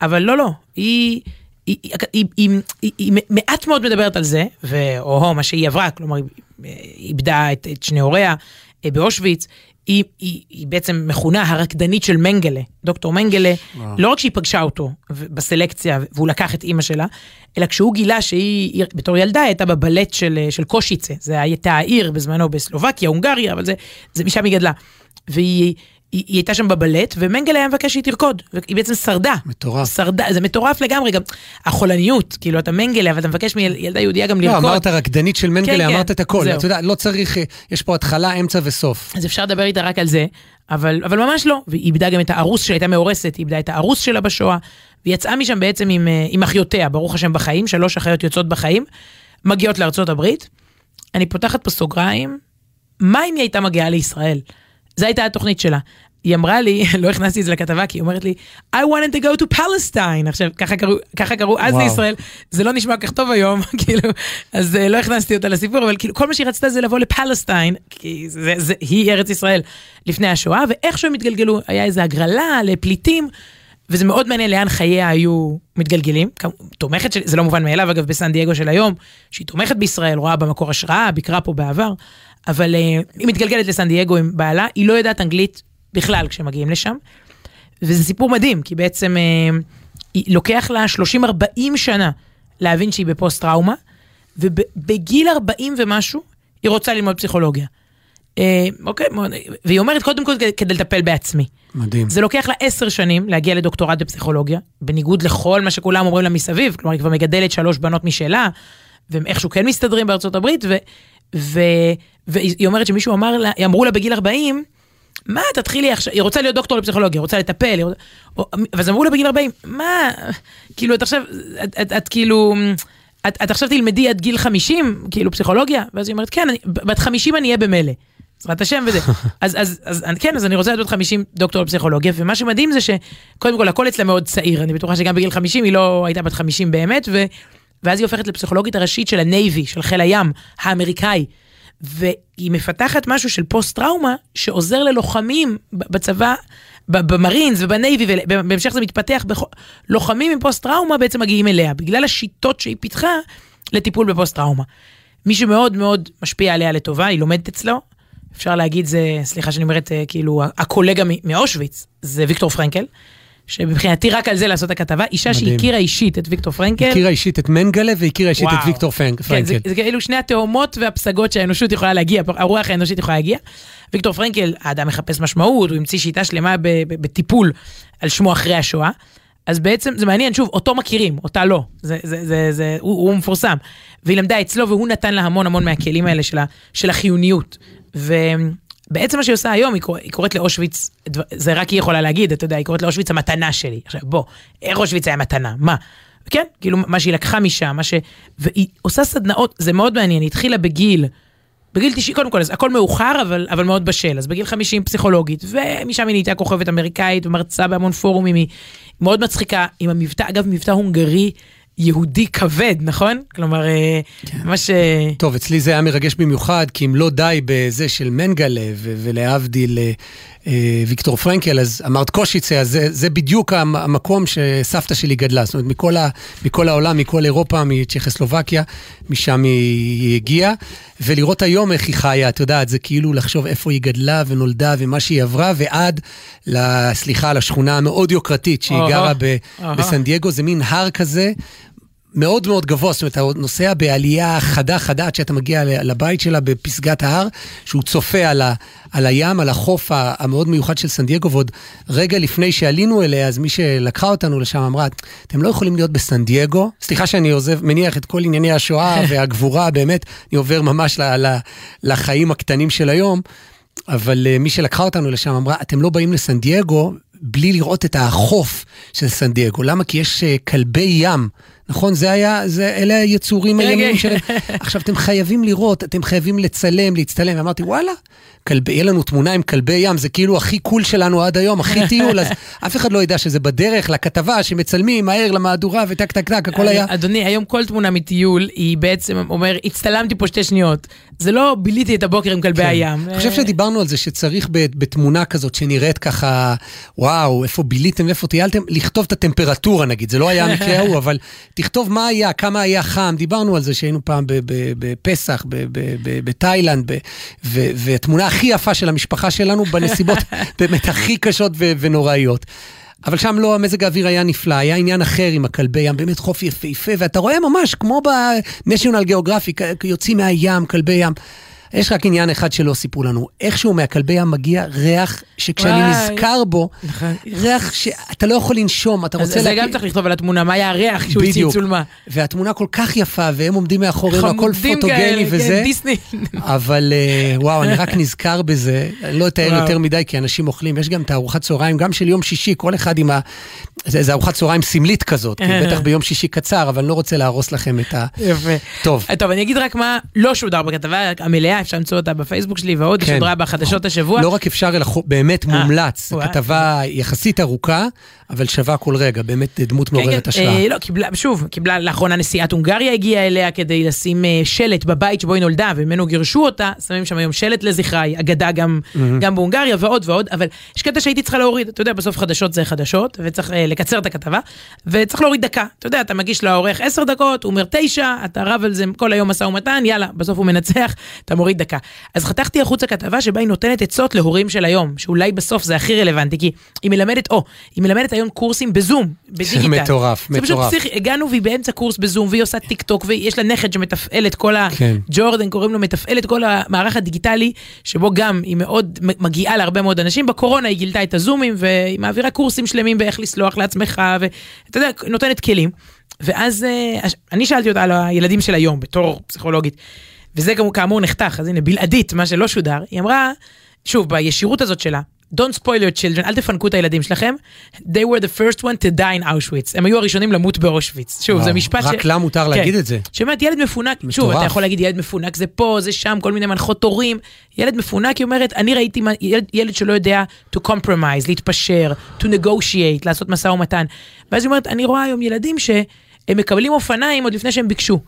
אבל לא, לא, היא... היא, היא, היא, היא, היא, היא מעט מאוד מדברת על זה, ואו מה שהיא עברה, כלומר, היא איבדה את, את שני הוריה אה, באושוויץ, היא, היא, היא בעצם מכונה הרקדנית של מנגלה, דוקטור מנגלה, וואו. לא רק שהיא פגשה אותו בסלקציה והוא לקח את אימא שלה, אלא כשהוא גילה שהיא, היא- בתור ילדה הייתה בבלט של, של קושיצה, זה הייתה העיר בזמנו בסלובקיה, הונגריה, אבל זה, זה משם היא גדלה. והיא היא, היא הייתה שם בבלט, ומנגלה היה מבקש שהיא תרקוד, והיא בעצם שרדה. מטורף. שרדה, זה מטורף לגמרי, גם החולניות, כאילו אתה מנגלה, אבל אתה מבקש מילדה יהודייה גם לא, לרקוד. אמרת רקדנית של כן, מנגלה, כן, אמרת את הכל. זהו. אתה יודע, לא צריך, אה, יש פה התחלה, אמצע וסוף. אז אפשר לדבר איתה רק על זה, אבל, אבל ממש לא. והיא איבדה גם את הארוס שלה, הייתה מאורסת, היא איבדה את הארוס שלה בשואה, והיא יצאה משם בעצם עם, אה, עם אחיותיה, ברוך השם בחיים, שלוש אחיות יוצאות בחיים, מגיעות לארצות הברית. אני פותחת פה סוגריים, מה אם היא הייתה מגיעה לישראל? זו הייתה התוכנית שלה. היא אמרה לי, לא הכנסתי את זה לכתבה, כי היא אומרת לי, I wanted to go to Palestine. עכשיו, ככה קראו, ככה קראו אז. לישראל, זה לא נשמע כך טוב היום, כאילו, אז אה, לא הכנסתי אותה לסיפור, אבל כאילו, כל מה שהיא רצתה זה לבוא לפלסטיין, כי זה, זה, היא ארץ ישראל לפני השואה, ואיכשהו הם התגלגלו, היה איזו הגרלה לפליטים, וזה מאוד מעניין לאן חייה היו מתגלגלים. תומכת של, זה לא מובן מאליו, אגב, בסן דייגו של היום, שהיא תומכת בישראל, רואה במקור השראה, ביקרה פה בעבר, אבל אה, היא מתגלגלת לסן דייגו עם בעלה, היא לא יודעת אנגלית בכלל כשמגיעים לשם. וזה סיפור מדהים, כי בעצם אה, לוקח לה 30-40 שנה להבין שהיא בפוסט טראומה, ובגיל 40 ומשהו, היא רוצה ללמוד פסיכולוגיה. אה, אוקיי, והיא אומרת, קודם כל כדי, כדי לטפל בעצמי. מדהים. זה לוקח לה עשר שנים להגיע לדוקטורט בפסיכולוגיה, בניגוד לכל מה שכולם אומרים לה מסביב, כלומר היא כבר מגדלת שלוש בנות משלה, והם איכשהו כן מסתדרים בארצות הברית, ו, והיא אומרת שמישהו אמר לה, אמרו לה בגיל 40, מה תתחילי עכשיו, היא רוצה להיות דוקטור לפסיכולוגיה, רוצה לטפל, ואז אמרו לה בגיל 40, מה, כאילו את עכשיו, את, את, את כאילו, את, את עכשיו תלמדי עד גיל 50, כאילו פסיכולוגיה, ואז היא אומרת, כן, אני, בת 50 אני אהיה במילא. בעזרת השם וזה. אז, אז, אז כן, אז אני רוצה להיות 50 דוקטור לפסיכולוגיה, ומה שמדהים זה שקודם כל הכל אצלה מאוד צעיר, אני בטוחה שגם בגיל 50 היא לא הייתה בת 50 באמת, ו, ואז היא הופכת לפסיכולוגית הראשית של הנייבי, של חיל הים האמריקאי. והיא מפתחת משהו של פוסט טראומה שעוזר ללוחמים בצבא, ב Marines וב Navy, ובהמשך זה מתפתח, בכ- לוחמים עם פוסט טראומה בעצם מגיעים אליה, בגלל השיטות שהיא פיתחה לטיפול בפוסט טראומה. מי שמאוד מאוד משפיע עליה לטובה, היא לומדת אצלו, אפשר להגיד זה, סליחה שאני אומרת, אה, כאילו, הקולגה מאושוויץ, זה ויקטור פרנקל, שמבחינתי רק על זה לעשות את הכתבה, אישה מדהים. שהכירה אישית את ויקטור פרנקל. הכירה אישית את מנגלה והכירה אישית את וואו. ויקטור פרנק- כן, זה, פרנקל. זה כאילו שני התאומות והפסגות שהאנושות יכולה להגיע, הרוח האנושית יכולה להגיע. ויקטור פרנקל, האדם מחפש משמעות, הוא המציא שיטה שלמה ב- ב- בטיפול על שמו אחרי השואה. אז בעצם זה מעניין, שוב, אותו מכירים, אותה לא, זה, זה, זה, זה, הוא, הוא מפורסם. והיא למדה אצלו והוא נתן לה המון המון מהכלים האלה של, ה, של החיוניות. ובעצם מה שהיא עושה היום, היא, קורא, היא קוראת לאושוויץ, זה רק היא יכולה להגיד, אתה יודע, היא קוראת לאושוויץ המתנה שלי. עכשיו בוא, איך אושוויץ היה מתנה? מה? כן, כאילו מה שהיא לקחה משם, מה ש... והיא עושה סדנאות, זה מאוד מעניין, היא התחילה בגיל, בגיל 90, קודם כל, אז הכל מאוחר, אבל, אבל מאוד בשל. אז בגיל 50 פסיכולוגית, ומשם היא נהייתה כוכבת אמריקאית, ומרצה בהמון פורומים, היא מאוד מצחיקה, עם המבטא, אגב, מבטא הונגרי יהודי כבד, נכון? כלומר, אה, ממש... אה, טוב, אצלי זה היה מרגש במיוחד, כי אם לא די בזה של מנגלה, ולהבדיל אה, ויקטור פרנקל, אז אמרת קושיצה, אז זה, זה בדיוק המ- המקום שסבתא שלי גדלה. זאת אומרת, מכל, ה, מכל העולם, מכל אירופה, מצ'כוסלובקיה, משם היא, היא הגיעה. ולראות היום איך היא חיה, את יודעת, זה כאילו לחשוב איפה היא גדלה ונולדה ומה שהיא עברה, ועד, סליחה, לשכונה המאוד יוקרתית שהיא גרה ב-. בסן דייגו, זה מין הר כזה. מאוד מאוד גבוה, זאת אומרת, אתה נוסע בעלייה חדה חדה עד שאתה מגיע לבית שלה בפסגת ההר, שהוא צופה על, ה, על הים, על החוף המאוד מיוחד של סן דייגו, ועוד רגע לפני שעלינו אליה, אז מי שלקחה אותנו לשם אמרה, אתם לא יכולים להיות בסן דייגו, סליחה שאני עוזב, מניח את כל ענייני השואה והגבורה, באמת, אני עובר ממש ל, ל, לחיים הקטנים של היום. אבל אה, מי שלקחה אותנו לשם אמרה, אתם לא באים לסן דייגו בלי לראות את החוף של סן דייגו. למה? כי יש אה, כלבי ים. נכון? זה היה, זה, אלה היצורים כן, הימיים כן. שלהם. עכשיו, אתם חייבים לראות, אתם חייבים לצלם, להצטלם. ואמרתי, וואלה, כלבי, יהיה לנו תמונה עם כלבי ים, זה כאילו הכי קול שלנו עד היום, הכי טיול, אז אף אחד לא ידע שזה בדרך לכתבה שמצלמים מהר למהדורה וטק טק טק, הכל היה... אדוני, היום כל תמונה מטיול היא בעצם אומר, הצטלמתי פה שתי שניות. זה לא ביליתי את הבוקר עם כלבי הים. אני חושב שדיברנו על זה שצריך בתמונה כזאת שנראית ככה, וואו, איפה ביליתם, איפה טיילתם, לכתוב את הטמפרטורה נגיד, זה לא היה המקרה ההוא, אבל תכתוב מה היה, כמה היה חם, דיברנו על זה שהיינו פעם בפסח, בתאילנד, והתמונה הכי יפה של המשפחה שלנו בנסיבות באמת הכי קשות ונוראיות. אבל שם לא, המזג האוויר היה נפלא, היה עניין אחר עם הכלבי ים, באמת חוף יפהפה, ואתה רואה ממש, כמו בניישיונל גיאוגרפי, יוצאים מהים, כלבי ים. יש רק עניין אחד שלא סיפרו לנו, איכשהו מהכלבי ים מגיע ריח שכשאני וואי. נזכר בו, נכון. ריח שאתה לא יכול לנשום, אתה אז רוצה... זה להק- גם צריך לכתוב על התמונה, מה היה הריח שהוא בדיוק. צולמה. והתמונה כל כך יפה, והם עומדים מאחורינו, הכל פוטוגני כן, וזה. דיסני. אבל אה, וואו, אני רק נזכר בזה, אני לא אתאר. יותר מדי, כי אנשים אוכלים, יש גם את הארוחת צהריים, גם של יום שישי, כל אחד עם ה... זה, זה ארוחת צהריים סמלית כזאת, כי בטח ביום שישי קצר, אבל אני לא רוצה להרוס לכם את ה... יפה. טוב. טוב, אני אגיד רק מה לא שודר בכתבה המלאה, אפשר למצוא אותה בפייסבוק שלי, ועוד כן. שודרה בחדשות השבוע. לא רק אפשר, אלא באמת אה, מומלץ. כתבה יחסית ארוכה, אבל שווה כל רגע, באמת דמות כן, מעוררת כן, השראה. אה, לא, קיבלה, שוב, קיבלה לאחרונה נשיאת הונגריה הגיעה אליה כדי לשים אה, שלט בבית שבו היא נולדה, וממנו גירשו אותה, שמים שם היום שלט לזכרה, היא אגדה גם, גם בהונגריה ועוד ועוד, אבל יש קטע שהייתי צריכה להוריד, אתה יודע, בסוף חדשות זה חדשות, וצריך אה, לקצר את הכתבה, וצריך להוריד דקה. אתה יודע, אתה מגיש לעורך עשר דקות, הוא אומר תשע, אתה רב על זה כל היום משא ומתן, יאללה, בסוף הוא מנצח, אתה מוריד דקה. אז חתכתי החוצה כתבה שבה היא נותנת עצות להורים של היום, שאולי בסוף זה הכי רלוונטי, כי היא מלמדת, או, היא מלמדת היום קורסים בזום, בדיגיטל. מטורף, זה פשוט מטורף. פסיכי, הגענו והיא באמצע קורס בזום, והיא עושה טיק טוק, ויש לה נכד שמתפעל את כל ה... כן. ג'ורדן קוראים לו, מתפעל את כל המערך הדיגיטלי, שבו גם היא מאוד מגיעה להרבה מאוד אנשים. בקורונה היא גילתה את הזומים, והיא מעבירה קורסים שלמים באיך לסלוח לעצמך, ואתה יודע, נותנת כלים. ואז אה, אני שאלתי אותה על הילדים של היום, בתור פסיכולוגית, וזה גם כאמור נחתך, אז הנה, בלעדית, מה שלא שודר, היא אמרה, שוב, בישירות הזאת שלה, Don't spoil your children, אל תפנקו את הילדים שלכם. They were the first one to die in Auschwitz. הם היו הראשונים למות באושוויץ. שוב, זה וואו, משפט ש... רק לה מותר להגיד את זה. שאומרת, ילד מפונק, שוב, מטורף. אתה יכול להגיד ילד מפונק זה פה, זה שם, כל מיני מנחות הורים. ילד מפונק, היא אומרת, אני ראיתי ילד, ילד שלא יודע to compromise, להתפשר, to negotiate, לעשות משא ומתן. ואז היא אומרת, אני רואה היום ילדים שהם מקבלים אופניים עוד לפני שהם ביקשו.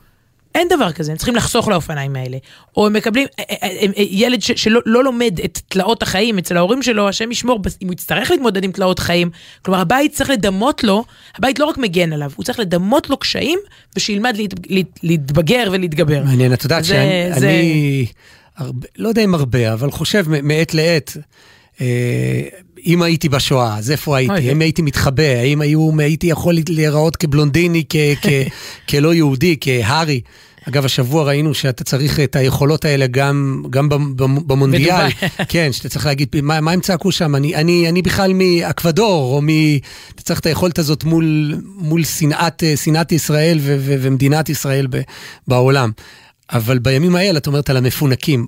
אין דבר כזה, הם צריכים לחסוך לאופניים האלה. או הם מקבלים, אה, אה, אה, ילד ש, שלא לא לומד את תלאות החיים אצל ההורים שלו, השם ישמור, אם הוא יצטרך להתמודד עם תלאות חיים, כלומר הבית צריך לדמות לו, הבית לא רק מגן עליו, הוא צריך לדמות לו קשיים, ושילמד להת, להת, להתבגר ולהתגבר. מעניין, את יודעת זה- שאני, זה- אני הרבה, לא יודע אם הרבה, אבל חושב מעת לעת, אה, אם הייתי בשואה, אז איפה הייתי? אם הייתי מתחבא? האם הייתי יכול להיראות כבלונדיני, כלא יהודי, כהארי? אגב, השבוע ראינו שאתה צריך את היכולות האלה גם, גם במ- במ- במונדיאל. כן, שאתה צריך להגיד, מה, מה הם צעקו שם? אני, אני, אני בכלל מאקוודור, או מ... אתה צריך את היכולת הזאת מול, מול שנאת, שנאת ישראל ו, ו, ומדינת ישראל ב, בעולם. אבל בימים האלה, את אומרת על המפונקים.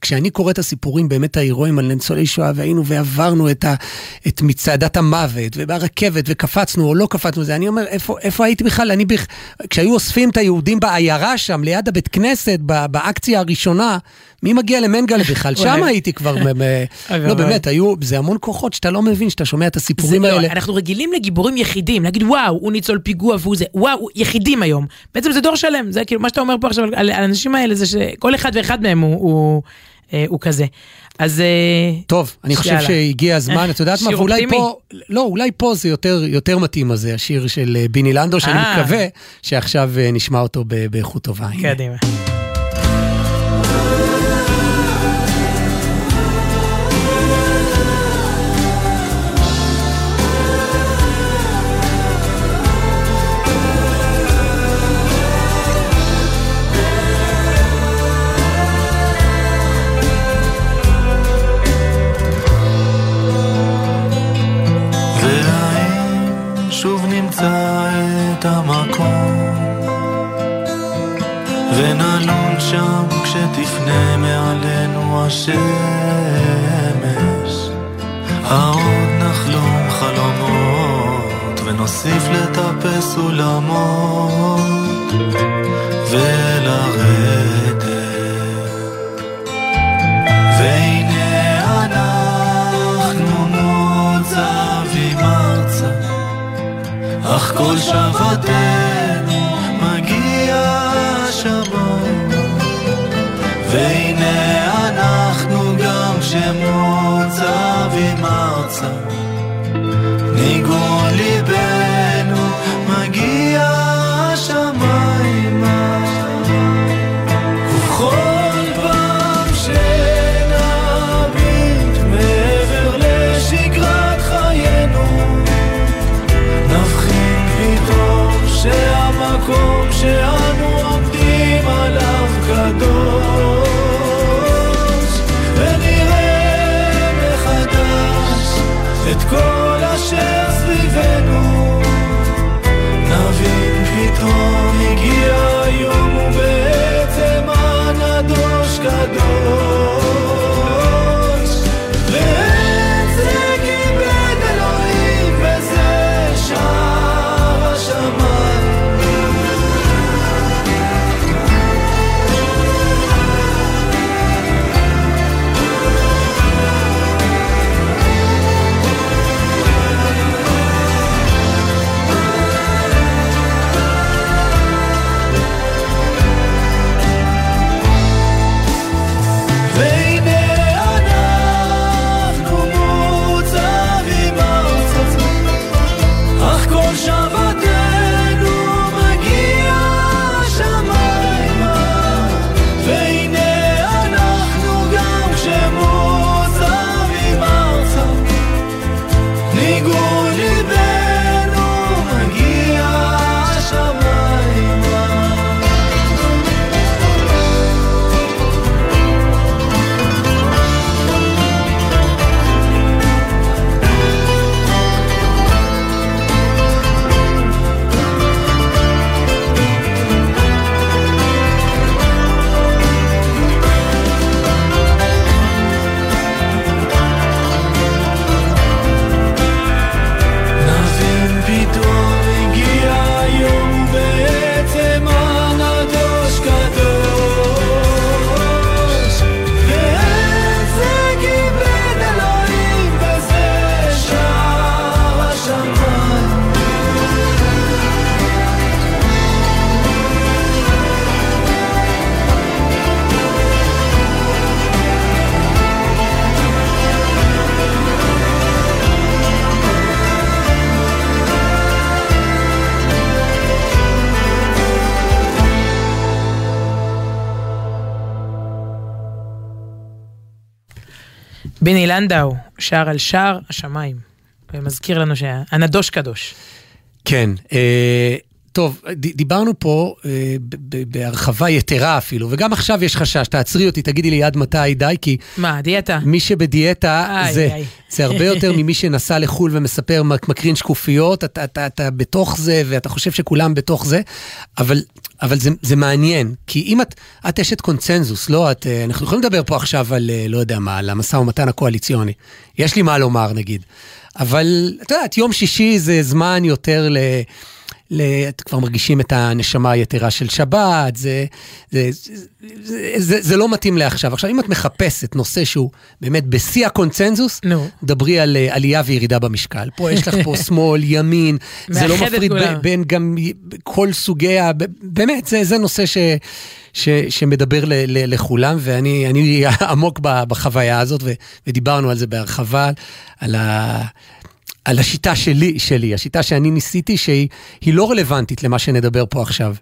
כשאני קורא את הסיפורים באמת ההירואיים על ניצולי שואה, והיינו ועברנו את, ה, את מצעדת המוות, וברכבת, וקפצנו או לא קפצנו, זה, אני אומר, איפה, איפה הייתי בכלל? אני בכ... כשהיו אוספים את היהודים בעיירה שם, ליד הבית כנסת, באקציה הראשונה, מי מגיע למנגלה בכלל? שם. הייתי כבר, לא. באמת, היו, זה המון כוחות שאתה לא מבין, שאתה שומע את הסיפורים לא, האלה. אנחנו רגילים לגיבורים יחידים, להגיד וואו, הוא ניצול פיגוע והוא זה, וואו, יחידים היום. בעצם זה דור שלם, זה כאילו מה שאתה אומר פה עכשיו על, האנשים האלה, זה שכל אחד ואחד מהם הוא, הוא, אה, כזה. אז אה, טוב, אני חושב. שהגיע הזמן, את יודעת מה, ואולי. פה, לא, אולי פה זה יותר, יותר מתאים הזה, השיר של אה, ביני לנדו, שאני. מקווה שעכשיו נשמע אותו באיכות טובה. קדימה. כשתפנה מעלינו השמש. העוד נחלום חלומות ונוסיף לטפס סולמות ולרדת. והנה אנחנו מוצבים ארצה אך כל שוותנו ליבנו מגיע השמיימה ובכל פעם שנביט מעבר לשגרת חיינו נבחין פתאום שהמקום שאנו עומדים עליו קדוש את כל לנדאו שר על שער השמיים. ומזכיר לנו שהנדוש קדוש. כן, אה, טוב, דיברנו פה אה, בהרחבה יתרה אפילו, וגם עכשיו יש חשש, תעצרי אותי, תגידי לי עד מתי די, כי מה, דיאטה? מי שבדיאטה איי, זה, איי. זה הרבה יותר ממי שנסע לחו"ל ומספר, מק- מקרין שקופיות, אתה, אתה, אתה בתוך זה ואתה חושב שכולם בתוך זה, אבל, אבל זה, זה מעניין, כי אם את, את אשת קונצנזוס, לא את, אה, אנחנו יכולים לדבר פה עכשיו על, אה, לא יודע מה, על המשא ומתן הקואליציוני, יש לי מה לומר נגיד, אבל את יודעת, יום שישי זה זמן יותר ל... ל... את כבר מרגישים את הנשמה היתרה של שבת, זה, זה, זה, זה, זה, לא מתאים לעכשיו. עכשיו, אם את מחפשת נושא שהוא באמת בשיא הקונצנזוס, נו. דברי על אה, עלייה וירידה במשקל. פה יש לך פה שמאל, ימין, זה לא מפריד. ב- בין גם כל סוגי ה... באמת, זה, זה נושא ש, ש, שמדבר ל, ל, לכולם, ואני אני עמוק בחוויה הזאת, ו, ודיברנו על זה בהרחבה, על ה... על השיטה שלי, שלי, השיטה שאני ניסיתי, שהיא היא לא רלוונטית למה שנדבר פה עכשיו.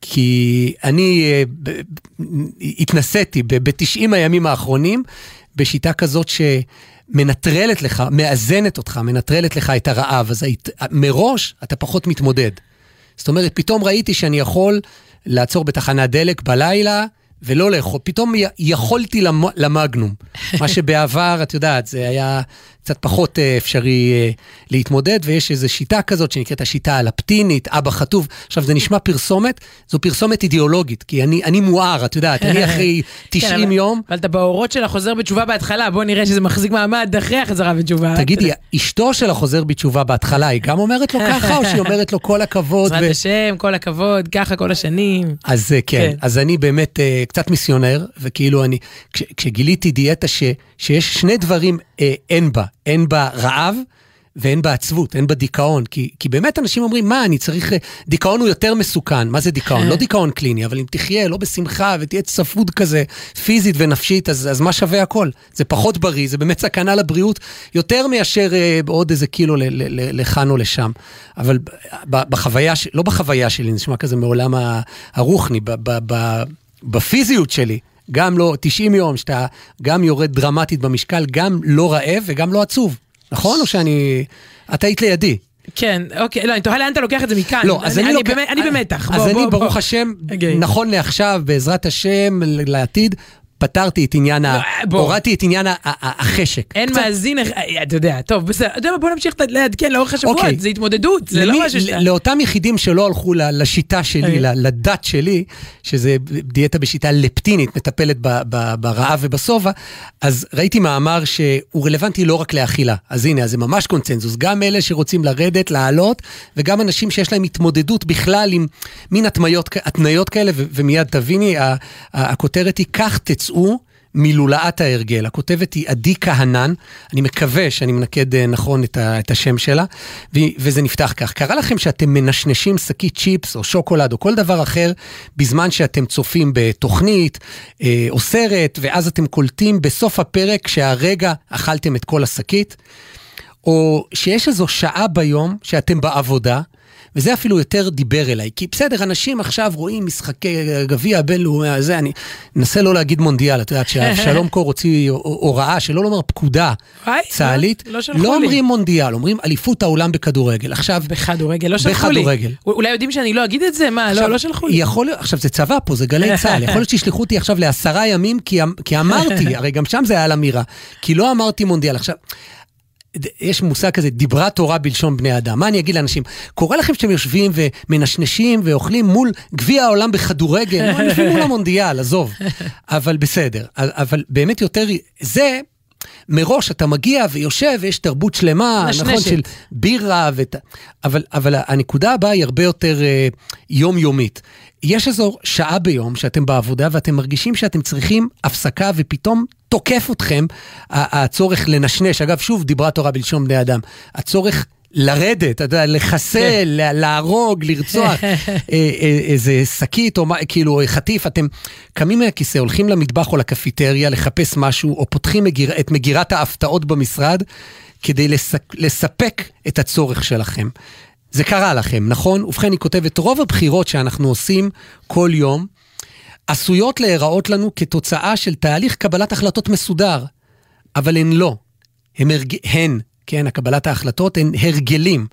כי אני אה, ב- התנסיתי ב-90 הימים האחרונים בשיטה כזאת שמנטרלת לך, מאזנת אותך, מנטרלת לך את הרעב, אז היית, מראש אתה פחות מתמודד. זאת אומרת, פתאום ראיתי שאני יכול לעצור בתחנת דלק בלילה ולא לאכול, פתאום יכולתי למ- למגנום. מה שבעבר, את יודעת, זה היה, קצת פחות אה, אפשרי אה, להתמודד, ויש איזו שיטה כזאת שנקראת השיטה הלפטינית, אבא חטוב. עכשיו, זה נשמע פרסומת, זו פרסומת אידיאולוגית, כי אני, אני מואר, את יודעת, אני אחרי 90 כן, יום, אבל אתה באורות של החוזר בתשובה בהתחלה, בוא נראה שזה מחזיק מעמד אחרי החזרה בתשובה. תגידי, אשתו של החוזר בתשובה בהתחלה, היא גם אומרת לו ככה, או שהיא אומרת לו כל הכבוד? בעזרת ו- השם, כל הכבוד, ככה כל השנים. אז אה, כן, כן. אז אני באמת קצת מיסיונר, וכאילו אני, כש, כשגיליתי דיאטה ש, שיש שני דברים אה, אין בה, אין בה רעב. ואין בה עצבות, אין בה דיכאון, כי, כי באמת אנשים אומרים, מה, אני צריך... אה, דיכאון הוא יותר מסוכן, מה זה דיכאון? לא דיכאון קליני, אבל אם תחיה לא בשמחה ותהיה צפוד כזה, פיזית ונפשית, אז, אז מה שווה הכל? זה פחות בריא, זה באמת סכנה לבריאות, יותר מאשר אה, עוד איזה קילו ל- ל- ל- לכאן או לשם. אבל ב- ב- בחוויה, לא בחוויה שלי, נשמע כזה מעולם הרוחני, ב- ב- ב- בפיזיות שלי. גם לא 90 יום, שאתה גם יורד דרמטית במשקל, גם לא רעב וגם לא עצוב. נכון? או שאני... את היית לידי. כן, אוקיי, לא, אני תוהה לאן אתה לוקח את זה מכאן. לא, אז אני, לוקח- באמת- אני במתח. אז בוא, אני, בוא, ברוך בוא. השם, אוקיי. נכון לעכשיו, בעזרת השם, לעתיד, פתרתי את עניין ה... לא. הורדתי את עניין החשק. אין מאזין, אה, אתה יודע, טוב, בסדר, אתה יודע מה, בוא נמשיך לעדכן לאורך השבועות, אוקיי. זה התמודדות, זה לא משהו שאתה... לאותם יחידים שלא הלכו לשיטה שלי. ל- לדת שלי, שזה דיאטה בשיטה לפטינית, מטפלת ברעב ובשובע, אז ראיתי מאמר שהוא רלוונטי לא רק לאכילה. אז הנה, אז זה ממש קונצנזוס. גם אלה שרוצים לרדת, לעלות, וגם אנשים שיש להם התמודדות בכלל עם מין התניות כאלה, ומיד תביני, הכותרת היא, כך תצאו. מלולאת ההרגל. הכותבת היא עדי כהנן, אני מקווה שאני מנקד אה, נכון את, ה, את השם שלה, ו, וזה נפתח כך. קרה לכם שאתם מנשנשים שקית צ'יפס או שוקולד או כל דבר אחר בזמן שאתם צופים בתוכנית אה, או סרט, ואז אתם קולטים בסוף הפרק שהרגע אכלתם את כל השקית? או שיש איזו שעה ביום שאתם בעבודה, וזה אפילו יותר דיבר אליי, כי בסדר, אנשים עכשיו רואים משחקי גביע הבינלאומי הזה, אני אנסה לא להגיד מונדיאל, את יודעת שאבשלום קור הוציא הוראה, שלא לומר פקודה צה"לית, לא- לא לא לי. אומרים מונדיאל, אומרים אליפות העולם בכדורגל. עכשיו, בכדורגל, לא שלחו לי. בכדורגל. אולי יודעים שאני לא אגיד את זה? מה, לא, לא שלחו לי. יכול עכשיו זה צבא פה, זה גלי צה"ל, יכול להיות שישלחו אותי עכשיו לעשרה ימים, כי, כי אמרתי, הרי גם שם זה היה על אמירה, כי לא אמרתי מונדיאל. עכשיו, יש מושג כזה, דיברה תורה בלשון בני אדם. מה אני אגיד לאנשים? קורה לכם שאתם יושבים ומנשנשים ואוכלים מול גביע העולם בכדורגל? מה, יושבים מול המונדיאל, עזוב. אבל בסדר. אבל באמת יותר, זה... מראש אתה מגיע ויושב ויש תרבות שלמה, נשנשת. נכון, של בירה, ות... אבל, אבל הנקודה הבאה היא הרבה יותר אה, יומיומית. יש איזו שעה ביום שאתם בעבודה ואתם מרגישים שאתם צריכים הפסקה ופתאום תוקף אתכם הצורך לנשנש. אגב, שוב, דיברה תורה בלשון בני אדם. הצורך לרדת, אתה יודע, לחסל, לה- להרוג, לרצוח, אה, אה, איזה שקית או מה, כאילו חטיף, אתם קמים מהכיסא, הולכים למטבח או לקפיטריה לחפש משהו, או פותחים מגיר, את מגירת ההפתעות במשרד, כדי לספק את הצורך שלכם. זה קרה לכם, נכון? ובכן, היא כותבת, רוב הבחירות שאנחנו עושים כל יום, עשויות להיראות לנו כתוצאה של תהליך קבלת החלטות מסודר, אבל הן לא. הן, הרג... הן כן, הקבלת ההחלטות, הן הרגלים.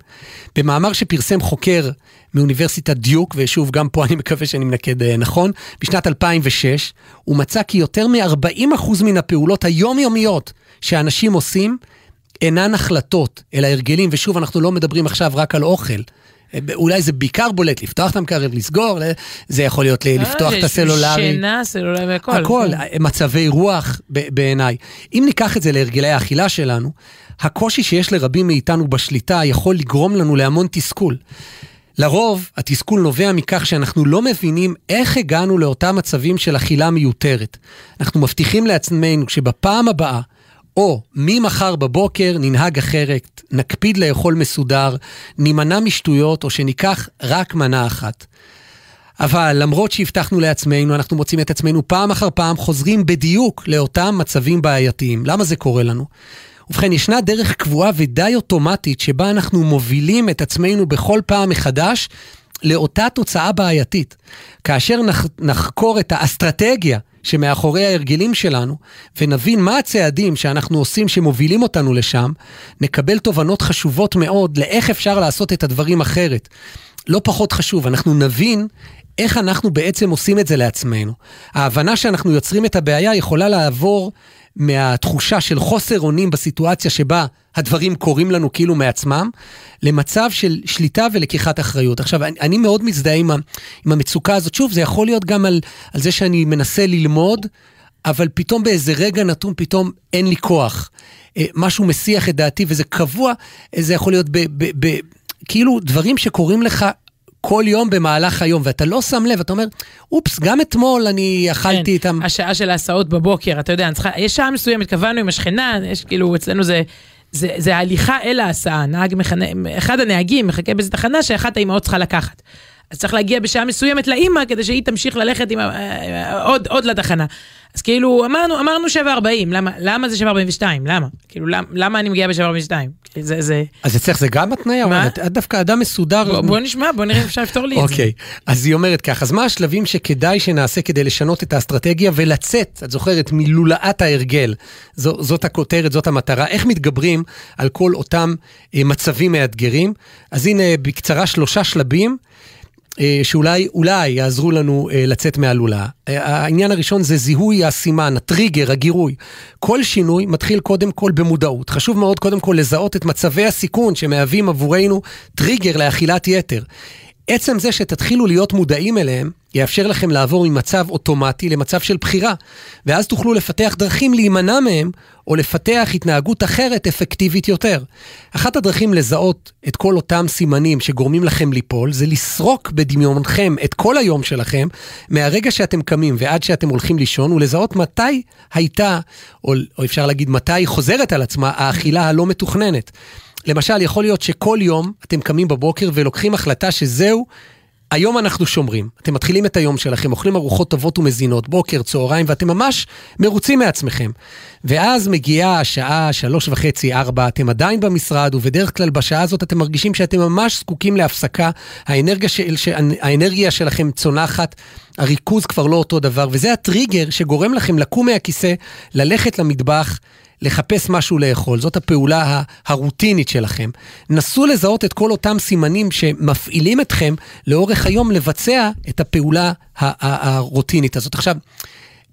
במאמר שפרסם חוקר מאוניברסיטת דיוק, ושוב, גם פה אני מקווה שאני מנקד אה, נכון, בשנת 2006, הוא מצא כי יותר מ-40% מן הפעולות היומיומיות שאנשים עושים, אינן החלטות, אלא הרגלים, ושוב, אנחנו לא מדברים עכשיו רק על אוכל. אה, אולי זה בעיקר בולט, לפתוח את המקרר, לסגור, זה יכול להיות ל- לפתוח אה, את הסלולרי. שינה, סלולרי והכל. הכל, מצבי רוח בעיניי. אם ניקח את זה להרגלי האכילה שלנו, הקושי שיש לרבים מאיתנו בשליטה יכול לגרום לנו להמון תסכול. לרוב, התסכול נובע מכך שאנחנו לא מבינים איך הגענו לאותם מצבים של אכילה מיותרת. אנחנו מבטיחים לעצמנו שבפעם הבאה, או ממחר בבוקר ננהג אחרת, נקפיד לאכול מסודר, נימנע משטויות, או שניקח רק מנה אחת. אבל למרות שהבטחנו לעצמנו, אנחנו מוצאים את עצמנו פעם אחר פעם חוזרים בדיוק לאותם מצבים בעייתיים. למה זה קורה לנו? ובכן, ישנה דרך קבועה ודי אוטומטית שבה אנחנו מובילים את עצמנו בכל פעם מחדש לאותה תוצאה בעייתית. כאשר נח, נחקור את האסטרטגיה שמאחורי ההרגלים שלנו, ונבין מה הצעדים שאנחנו עושים שמובילים אותנו לשם, נקבל תובנות חשובות מאוד לאיך אפשר לעשות את הדברים אחרת. לא פחות חשוב, אנחנו נבין איך אנחנו בעצם עושים את זה לעצמנו. ההבנה שאנחנו יוצרים את הבעיה יכולה לעבור מהתחושה של חוסר אונים בסיטואציה שבה הדברים קורים לנו כאילו מעצמם, למצב של שליטה ולקיחת אחריות. עכשיו, אני, אני מאוד מזדהה עם, עם המצוקה הזאת. שוב, זה יכול להיות גם על, על זה שאני מנסה ללמוד, אבל פתאום באיזה רגע נתון, פתאום אין לי כוח. אה, משהו מסיח את דעתי, וזה קבוע, אה, זה יכול להיות ב... ב, ב כאילו דברים שקורים לך כל יום במהלך היום, ואתה לא שם לב, אתה אומר, אופס, גם אתמול אני אכלתי כן, איתם. השעה של ההסעות בבוקר, אתה יודע, אני צריכה, יש שעה מסוימת, קבענו עם השכנה, יש כאילו, אצלנו זה... זה, זה ההליכה אל ההסעה, נהג מחנה, אחד הנהגים מחכה באיזה תחנה שאחת האימהות צריכה לקחת. אז צריך להגיע בשעה מסוימת לאימא כדי שהיא תמשיך ללכת עם, אה, עוד, עוד לתחנה. אז כאילו אמרנו, אמרנו 7.40, למה, למה זה 7.42? למה? כאילו למה, למה אני מגיעה ב-7.42? זה, זה... אז אצלך זה גם התניה? מה? את את דווקא אדם מסודר. בוא, בוא נשמע, בוא נראה אם אפשר לפתור לי את זה. אוקיי, אז היא אומרת כך, אז מה השלבים שכדאי שנעשה כדי לשנות את האסטרטגיה ולצאת, את זוכרת, מלולאת ההרגל. זו, זאת הכותרת, זאת המטרה. איך מתגברים על כל אותם אה, מצבים מאתגרים? אז הנה, בקצרה שלושה שלבים. אה, שאולי אולי יעזרו לנו אה, לצאת מהלולה. אה, העניין הראשון זה זיהוי הסימן, הטריגר, הגירוי. כל שינוי מתחיל קודם כל במודעות. חשוב מאוד קודם כל לזהות את מצבי הסיכון שמהווים עבורנו טריגר לאכילת יתר. עצם זה שתתחילו להיות מודעים אליהם, יאפשר לכם לעבור ממצב אוטומטי למצב של בחירה, ואז תוכלו לפתח דרכים להימנע מהם, או לפתח התנהגות אחרת אפקטיבית יותר. אחת הדרכים לזהות את כל אותם סימנים שגורמים לכם ליפול, זה לסרוק בדמיונכם את כל היום שלכם, מהרגע שאתם קמים ועד שאתם הולכים לישון, ולזהות מתי הייתה, או, או אפשר להגיד מתי חוזרת על עצמה, האכילה הלא מתוכננת. למשל, יכול להיות שכל יום אתם קמים בבוקר ולוקחים החלטה שזהו, היום אנחנו שומרים. אתם מתחילים את היום שלכם, אוכלים ארוחות טובות ומזינות, בוקר, צהריים, ואתם ממש מרוצים מעצמכם. ואז מגיעה השעה שלוש וחצי, ארבע, אתם עדיין במשרד, ובדרך כלל בשעה הזאת אתם מרגישים שאתם ממש זקוקים להפסקה, האנרגיה, של, האנרגיה שלכם צונחת, הריכוז כבר לא אותו דבר, וזה הטריגר שגורם לכם לקום מהכיסא, ללכת למטבח, לחפש משהו לאכול, זאת הפעולה הרוטינית שלכם. נסו לזהות את כל אותם סימנים שמפעילים אתכם לאורך היום לבצע את הפעולה הרוטינית הזאת. עכשיו,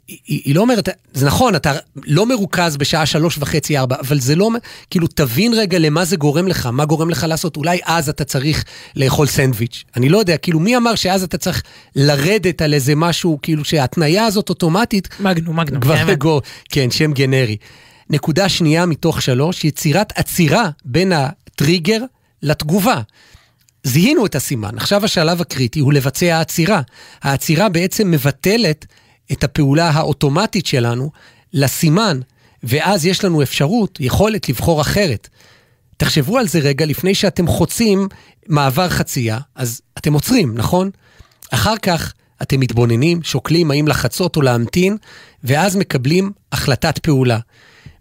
היא, היא לא אומרת, זה נכון, אתה לא מרוכז בשעה שלוש וחצי, ארבע, אבל זה לא, כאילו, תבין רגע למה זה גורם לך, מה גורם לך לעשות, אולי אז אתה צריך לאכול סנדוויץ'. אני לא יודע, כאילו, מי אמר שאז אתה צריך לרדת על איזה משהו, כאילו, שההתניה הזאת אוטומטית, מגנו, מגנו, כבר באמת. גו, כן, שם גנרי. נקודה שנייה מתוך שלוש, יצירת עצירה בין הטריגר לתגובה. זיהינו את הסימן, עכשיו השלב הקריטי הוא לבצע עצירה. העצירה בעצם מבטלת את הפעולה האוטומטית שלנו לסימן, ואז יש לנו אפשרות, יכולת לבחור אחרת. תחשבו על זה רגע לפני שאתם חוצים מעבר חצייה, אז אתם עוצרים, נכון? אחר כך אתם מתבוננים, שוקלים האם לחצות או להמתין, ואז מקבלים החלטת פעולה.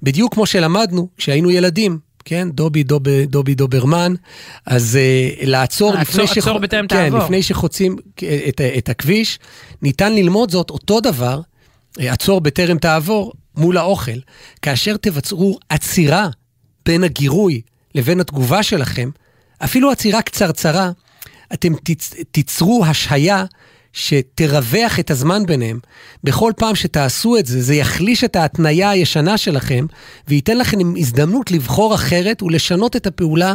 בדיוק כמו שלמדנו כשהיינו ילדים, כן? דובי דוב, דובי דוברמן, אז uh, לעצור עצור- לפני, עצור בטרם כן, תעבור. לפני שחוצים את, את הכביש, ניתן ללמוד זאת אותו דבר, אה, עצור בטרם תעבור, מול האוכל. כאשר תבצעו עצירה בין הגירוי לבין התגובה שלכם, אפילו עצירה קצרצרה, אתם תיצ... תיצרו השהיה שתרווח את הזמן ביניהם. בכל פעם שתעשו את זה, זה יחליש את ההתניה הישנה שלכם, וייתן לכם הזדמנות לבחור אחרת ולשנות את הפעולה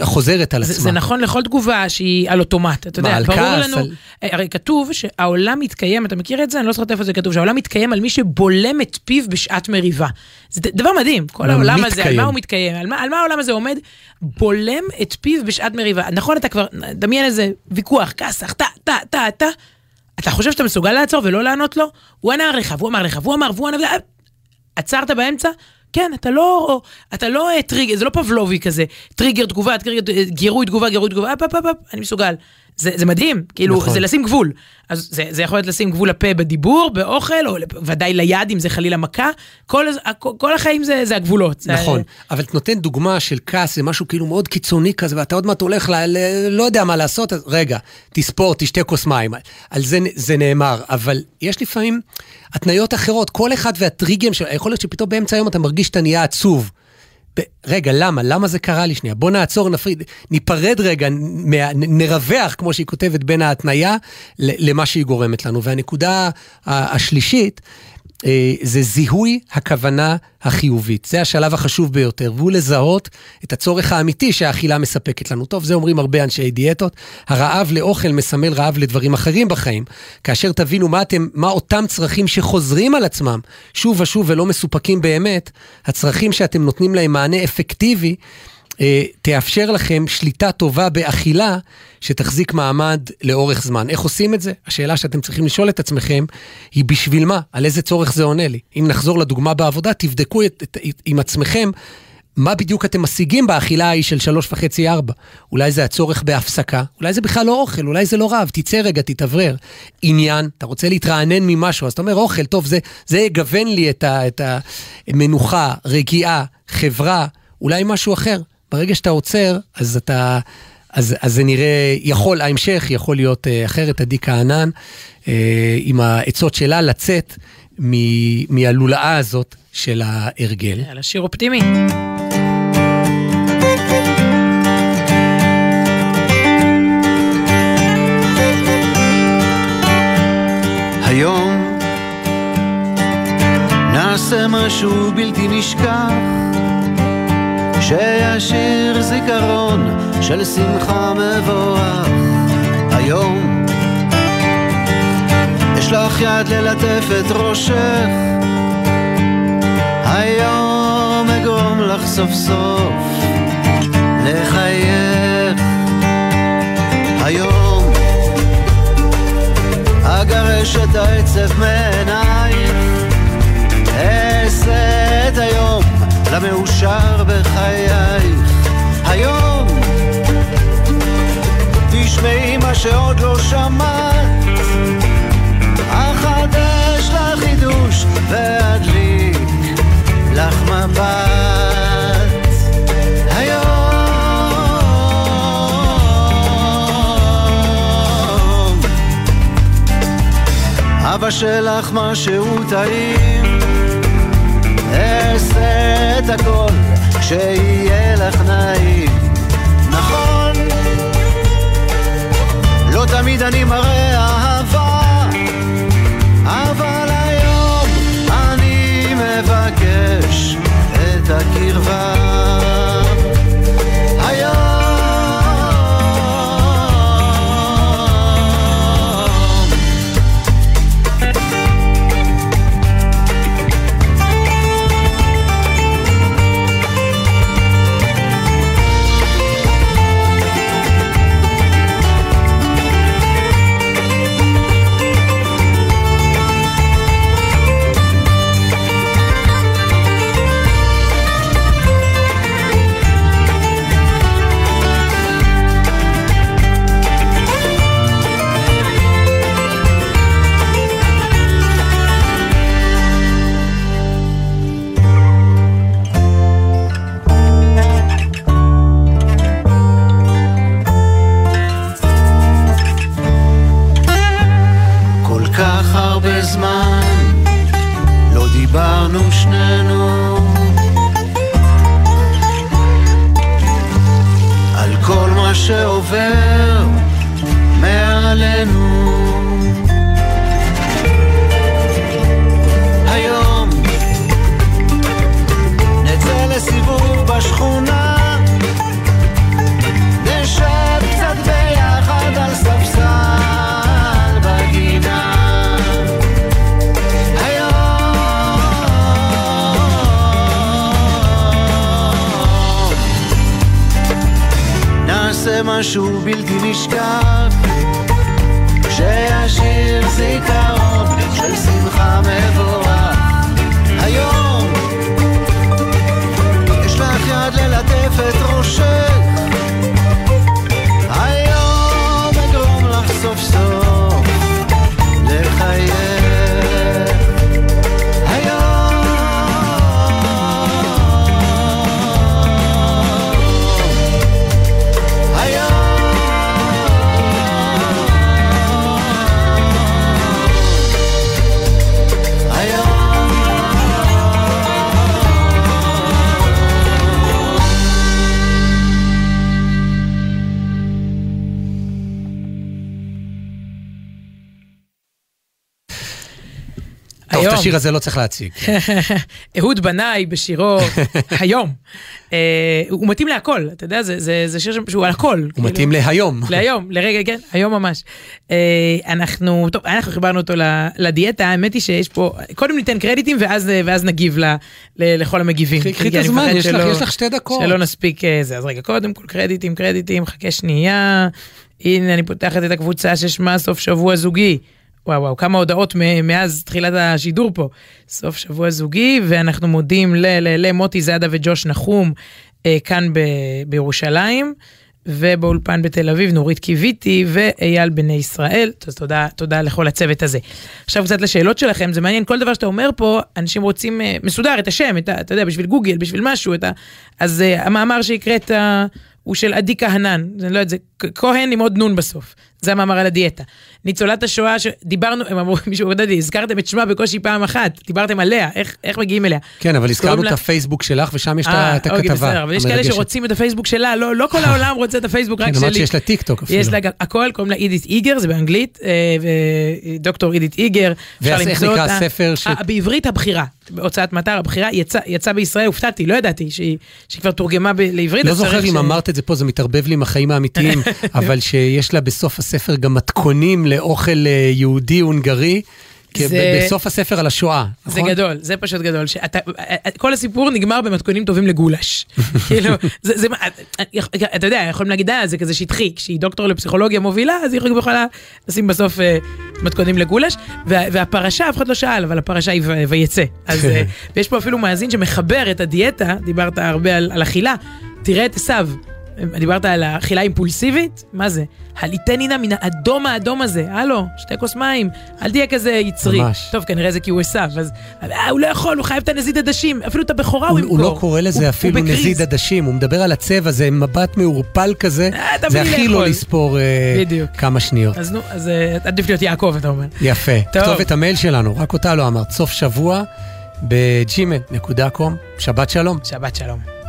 החוזרת על עצמה. זה נכון לכל תגובה שהיא על אוטומט, אתה יודע, ברור כעס, לנו, על- הרי כתוב שהעולם מתקיים, אתה מכיר את זה? אני לא זוכרת איפה זה כתוב, שהעולם מתקיים על מי שבולם את פיו בשעת מריבה. זה דבר מדהים, כל העולם הזה, על. מה הוא מתקיים, על מה, על מה העולם הזה עומד, בולם את פיו בשעת מריבה. נכון, אתה כבר, דמיין איזה ויכוח, כסח, טה, טה, טה, טה, אתה חושב שאתה מסוגל לעצור ולא לענות לו? הוא ענה לך, והוא אמר לך, והוא אמר, והוא ענה, עצרת באמצע? כן, אתה לא, אתה לא אה, טריגר, זה לא פבלובי כזה, טריגר, תגובה, טריגר, אה, גירוי, תגובה, גירוי, תגובה, אפ, אפ, אפ, אפ, אני מסוגל. זה, זה מדהים, כאילו, נכון. זה לשים גבול. אז זה, זה יכול להיות לשים גבול לפה בדיבור, באוכל, או ודאי ליד, אם זה חלילה מכה. כל, כל החיים זה, זה הגבולות. זה- נכון, אבל אתה נותן דוגמה של כעס, זה משהו כאילו מאוד קיצוני כזה, ואתה עוד מעט הולך ל... ל- לא יודע מה לעשות, אז רגע, תספור, תשתה כוס מים. על זה, זה נאמר, אבל יש לפעמים התניות אחרות, כל אחד והטריגרים שלו, יכול להיות שפתאום באמצע היום אתה מרגיש שאתה נהיה עצוב. רגע, למה? למה זה קרה לי שנייה? בוא נעצור, נפריד, ניפרד רגע, נרווח, כמו שהיא כותבת, בין ההתניה למה שהיא גורמת לנו. והנקודה השלישית, זה זיהוי הכוונה החיובית. זה השלב החשוב ביותר, והוא לזהות את הצורך האמיתי שהאכילה מספקת לנו. טוב, זה אומרים הרבה אנשי דיאטות. הרעב לאוכל מסמל רעב לדברים אחרים בחיים. כאשר תבינו מה, אתם, מה אותם צרכים שחוזרים על עצמם שוב ושוב ולא מסופקים באמת, הצרכים שאתם נותנים להם מענה אפקטיבי, אה, תאפשר לכם שליטה טובה באכילה שתחזיק מעמד לאורך זמן. איך עושים את זה? השאלה שאתם צריכים לשאול את עצמכם היא בשביל מה? על איזה צורך זה עונה לי? אם נחזור לדוגמה בעבודה, תבדקו את, את, את, עם עצמכם מה בדיוק אתם משיגים באכילה ההיא של שלוש וחצי ארבע. אולי זה הצורך בהפסקה, אולי זה בכלל לא אוכל, אולי זה לא רעב, תצא רגע, תתאוורר. עניין, אתה רוצה להתרענן ממשהו, אז אתה אומר אוכל, טוב, זה, זה יגוון לי את, ה, את המנוחה, רגיעה, חברה, אולי משהו אחר. ברגע שאתה עוצר, אז אתה... אז, אז זה נראה, יכול, ההמשך יכול להיות אה, אחרת, עדי כהנן, אה, עם העצות שלה לצאת מ, מהלולאה הזאת של ההרגל. יאללה, שיר אופטימי. היום נעשה משהו בלתי נשכח שישיר זיכרון של שמחה מבורך. היום אשלח יד ללטף את ראשך. היום אגרום לך סוף סוף לחייך. היום אגרש את העצב מעינייך למאושר בחייך. היום תשמעי מה שעוד לא שמעת. אחדש לך חידוש ואדליק לך מבט. היום אבא שלך משהו טעים אעשה את הכל שיהיה לך נעים. נכון. לא תמיד אני מראה אהבה אבל היום אני מבקש את הקרבה השיר הזה לא צריך להציג. אהוד בנאי בשירו היום. אה, הוא מתאים להכל, אתה יודע, זה- שיר שהוא על הכל. הוא מתאים להיום. להיום, לרגע, כן, היום ממש. אה, אנחנו, טוב, אנחנו חיברנו אותו לדיאטה, האמת היא שיש פה, קודם ניתן קרדיטים ואז, אה, נגיב לכל המגיבים. קחי- את הזמן, יש לך- שתי דקות. שלא נספיק זה. אז רגע, קודם כל קרדיטים, קרדיטים, חכה שנייה. הנה, אני פותחת את הקבוצה ששמה סוף שבוע זוגי. וואו וואו, כמה הודעות מאז תחילת השידור פה. סוף שבוע זוגי, ואנחנו מודים למוטי זאדה וג'וש נחום אה, כאן ב- בירושלים, ובאולפן בתל אביב נורית קיוויתי ואייל בני ישראל. אז תודה, תודה לכל הצוות הזה. עכשיו קצת לשאלות שלכם, זה מעניין, כל דבר שאתה אומר פה, אנשים רוצים אה, מסודר, את השם, את ה, אתה יודע, בשביל גוגל, בשביל משהו, ה... אז אה, המאמר שהקראת הוא של עדי כהנן, אני לא יודעת, זה כהן עם עוד נון בסוף. זה המאמר על הדיאטה. ניצולת השואה שדיברנו, הם אמרו, מישהו, לא יודע, הזכרתם את שמה בקושי פעם אחת, דיברתם עליה, איך, איך מגיעים אליה. כן, אבל הזכרנו קוראים את לה- הפייסבוק שלך, ושם יש את אה, אוקיי, הכתבה. בסדר, אבל יש כאלה. שרוצים את הפייסבוק שלה, לא, לא כל העולם רוצה את הפייסבוק, רק כן, שלי. אמרת שיש לה טיק טוק אפילו. יש לה גם הכל, קוראים לה אידית איגר, זה באנגלית, אה, ודוקטור אידית איגר. ואיך נקרא. הספר ש- בעברית הבחירה, בהוצאת מטר הבחירה, יצא, יצא בישראל, הופתעתי, לא ידעתי שהיא, שהיא כבר תורגמה לעברית. לא זוכר אם אמרת את זה פה, זה מתערבב לי עם החיים האמיתיים, אבל שיש לה בסוף הספר גם מתכונים לאוכל אה, יהודי הונגרי, זה- בסוף הספר על השואה, זה נכון? גדול, זה פשוט גדול. שאתה, כל הסיפור נגמר במתכונים טובים לגולש. כאילו, זה, זה, אתה יודע, יכולים להגיד, אה, זה כזה שטחי, כשהיא דוקטור לפסיכולוגיה מובילה, אז היא יכולה לשים בסוף אה, מתכונים לגולש, וה, והפרשה, אף אחד לא שאל, אבל הפרשה היא ויצא. אז אה, ויש פה אפילו מאזין שמחבר את הדיאטה, דיברת הרבה על, על אכילה, תראה את עשיו. דיברת על האכילה אימפולסיבית? מה זה? הליטני נא מן האדום האדום הזה, הלו, שתי כוס מים, אל תהיה כזה יצרי. ממש. טוב, כנראה זה כי הוא עשיו, אז אה, הוא לא יכול, הוא חייב את הנזיד עדשים, אפילו את הבכורה הוא הוא, ימכור. הוא לא קורא לזה הוא- אפילו הוא. נזיד עדשים, הוא מדבר על הצבע, זה מבט מעורפל כזה, אה, זה הכי לא. לספור אה. כמה שניות. אז נו, אז אה, עדיף להיות יעקב, אתה אומר. יפה. טוב. כתוב את המייל שלנו, רק אותה לא אמרת, סוף שבוע בג'ימל.קום, שבת שלום. שבת שלום.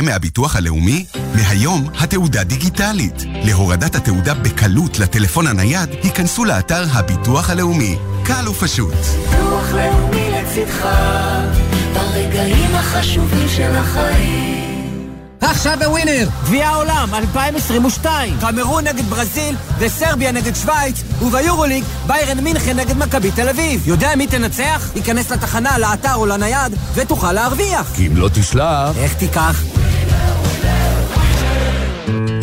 נכה מהביטוח הלאומי? מהיום התעודה דיגיטלית. להורדת התעודה בקלות לטלפון הנייד, היכנסו לאתר הביטוח הלאומי. קל ופשוט. ביטוח לאומי לצדך, ברגעים החשובים של החיים. עכשיו בווינר, גביע העולם 2022. קמרון נגד ברזיל וסרביה נגד שווייץ, וביורוליג ביירן מינכן נגד מכבי תל אביב. יודע מי תנצח? ייכנס לתחנה, לאתר או לנייד, ותוכל להרוויח. כי אם לא תשלח... איך תיקח?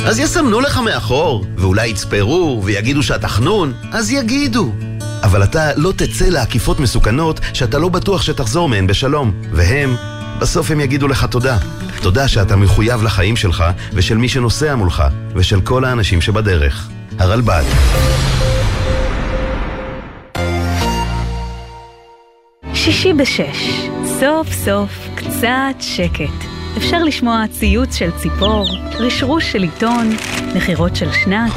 אז יסמנו לך מאחור, ואולי יצפרו ויגידו שאתה חנון, אז יגידו. אבל אתה לא תצא לעקיפות מסוכנות שאתה לא בטוח שתחזור מהן בשלום. והם, בסוף הם יגידו לך תודה. תודה שאתה מחויב לחיים שלך ושל מי שנוסע מולך, ושל כל האנשים שבדרך. הרלב"ד. שישי בשש, סוף סוף קצת שקט. אפשר לשמוע ציוץ של ציפור, רשרוש של עיתון, נחירות של שנץ.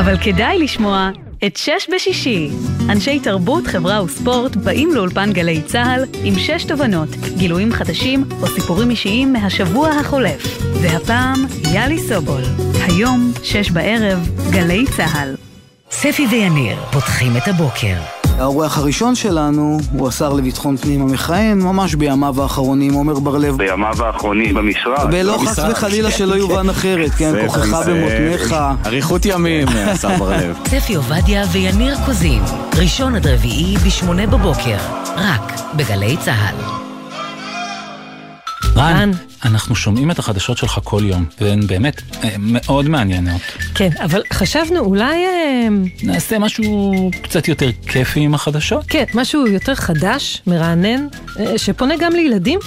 אבל כדאי לשמוע את שש בשישי. אנשי תרבות, חברה וספורט באים לאולפן גלי צה"ל עם שש תובנות, גילויים חדשים או סיפורים אישיים מהשבוע החולף. והפעם, יאלי סובול. היום, שש בערב, גלי צה"ל. ספי ויניר פותחים את הבוקר. האורח הראשון שלנו הוא השר לביטחון פנים המכהן, ממש בימיו האחרונים, עמר בר-לב. בימיו האחרונים במשרד. ולא חס וחלילה שלא יובן אחרת, כן, כוחך במותניך. אריכות ימים, השר בר-לב. ספי עובדיה ויניר קוזין, ראשון עד רביעי בשמונה בבוקר, רק בגלי צה"ל. רן, אנחנו שומעים את החדשות שלך כל יום, והן באמת אה, מאוד מעניינות. כן, אבל חשבנו אולי... אה, נעשה משהו קצת יותר כיפי עם החדשות? כן, משהו יותר חדש, מרענן, אה, שפונה גם לילדים?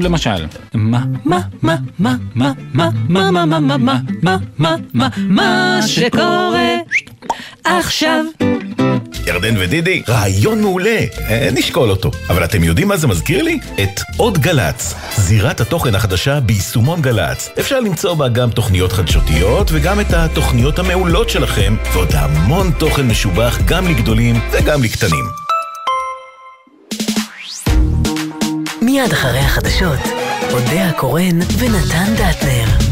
למשל, מה, מה, מה, מה, מה, מה, מה, מה, מה, מה, מה, מה, מה, מה, מה שקורה עכשיו. ירדן ודידי, רעיון מעולה, אה, נשקול אותו. אבל אתם יודעים מה זה מזכיר לי? את עוד גל"צ, זירת התוכן החדשה ביישומון גל"צ. אפשר למצוא בה גם תוכניות חדשותיות וגם את התוכניות המעולות שלכם, ועוד המון תוכן משובח גם לגדולים וגם לקטנים. מיד אחרי החדשות, אודה הקורן ונתן דטנר.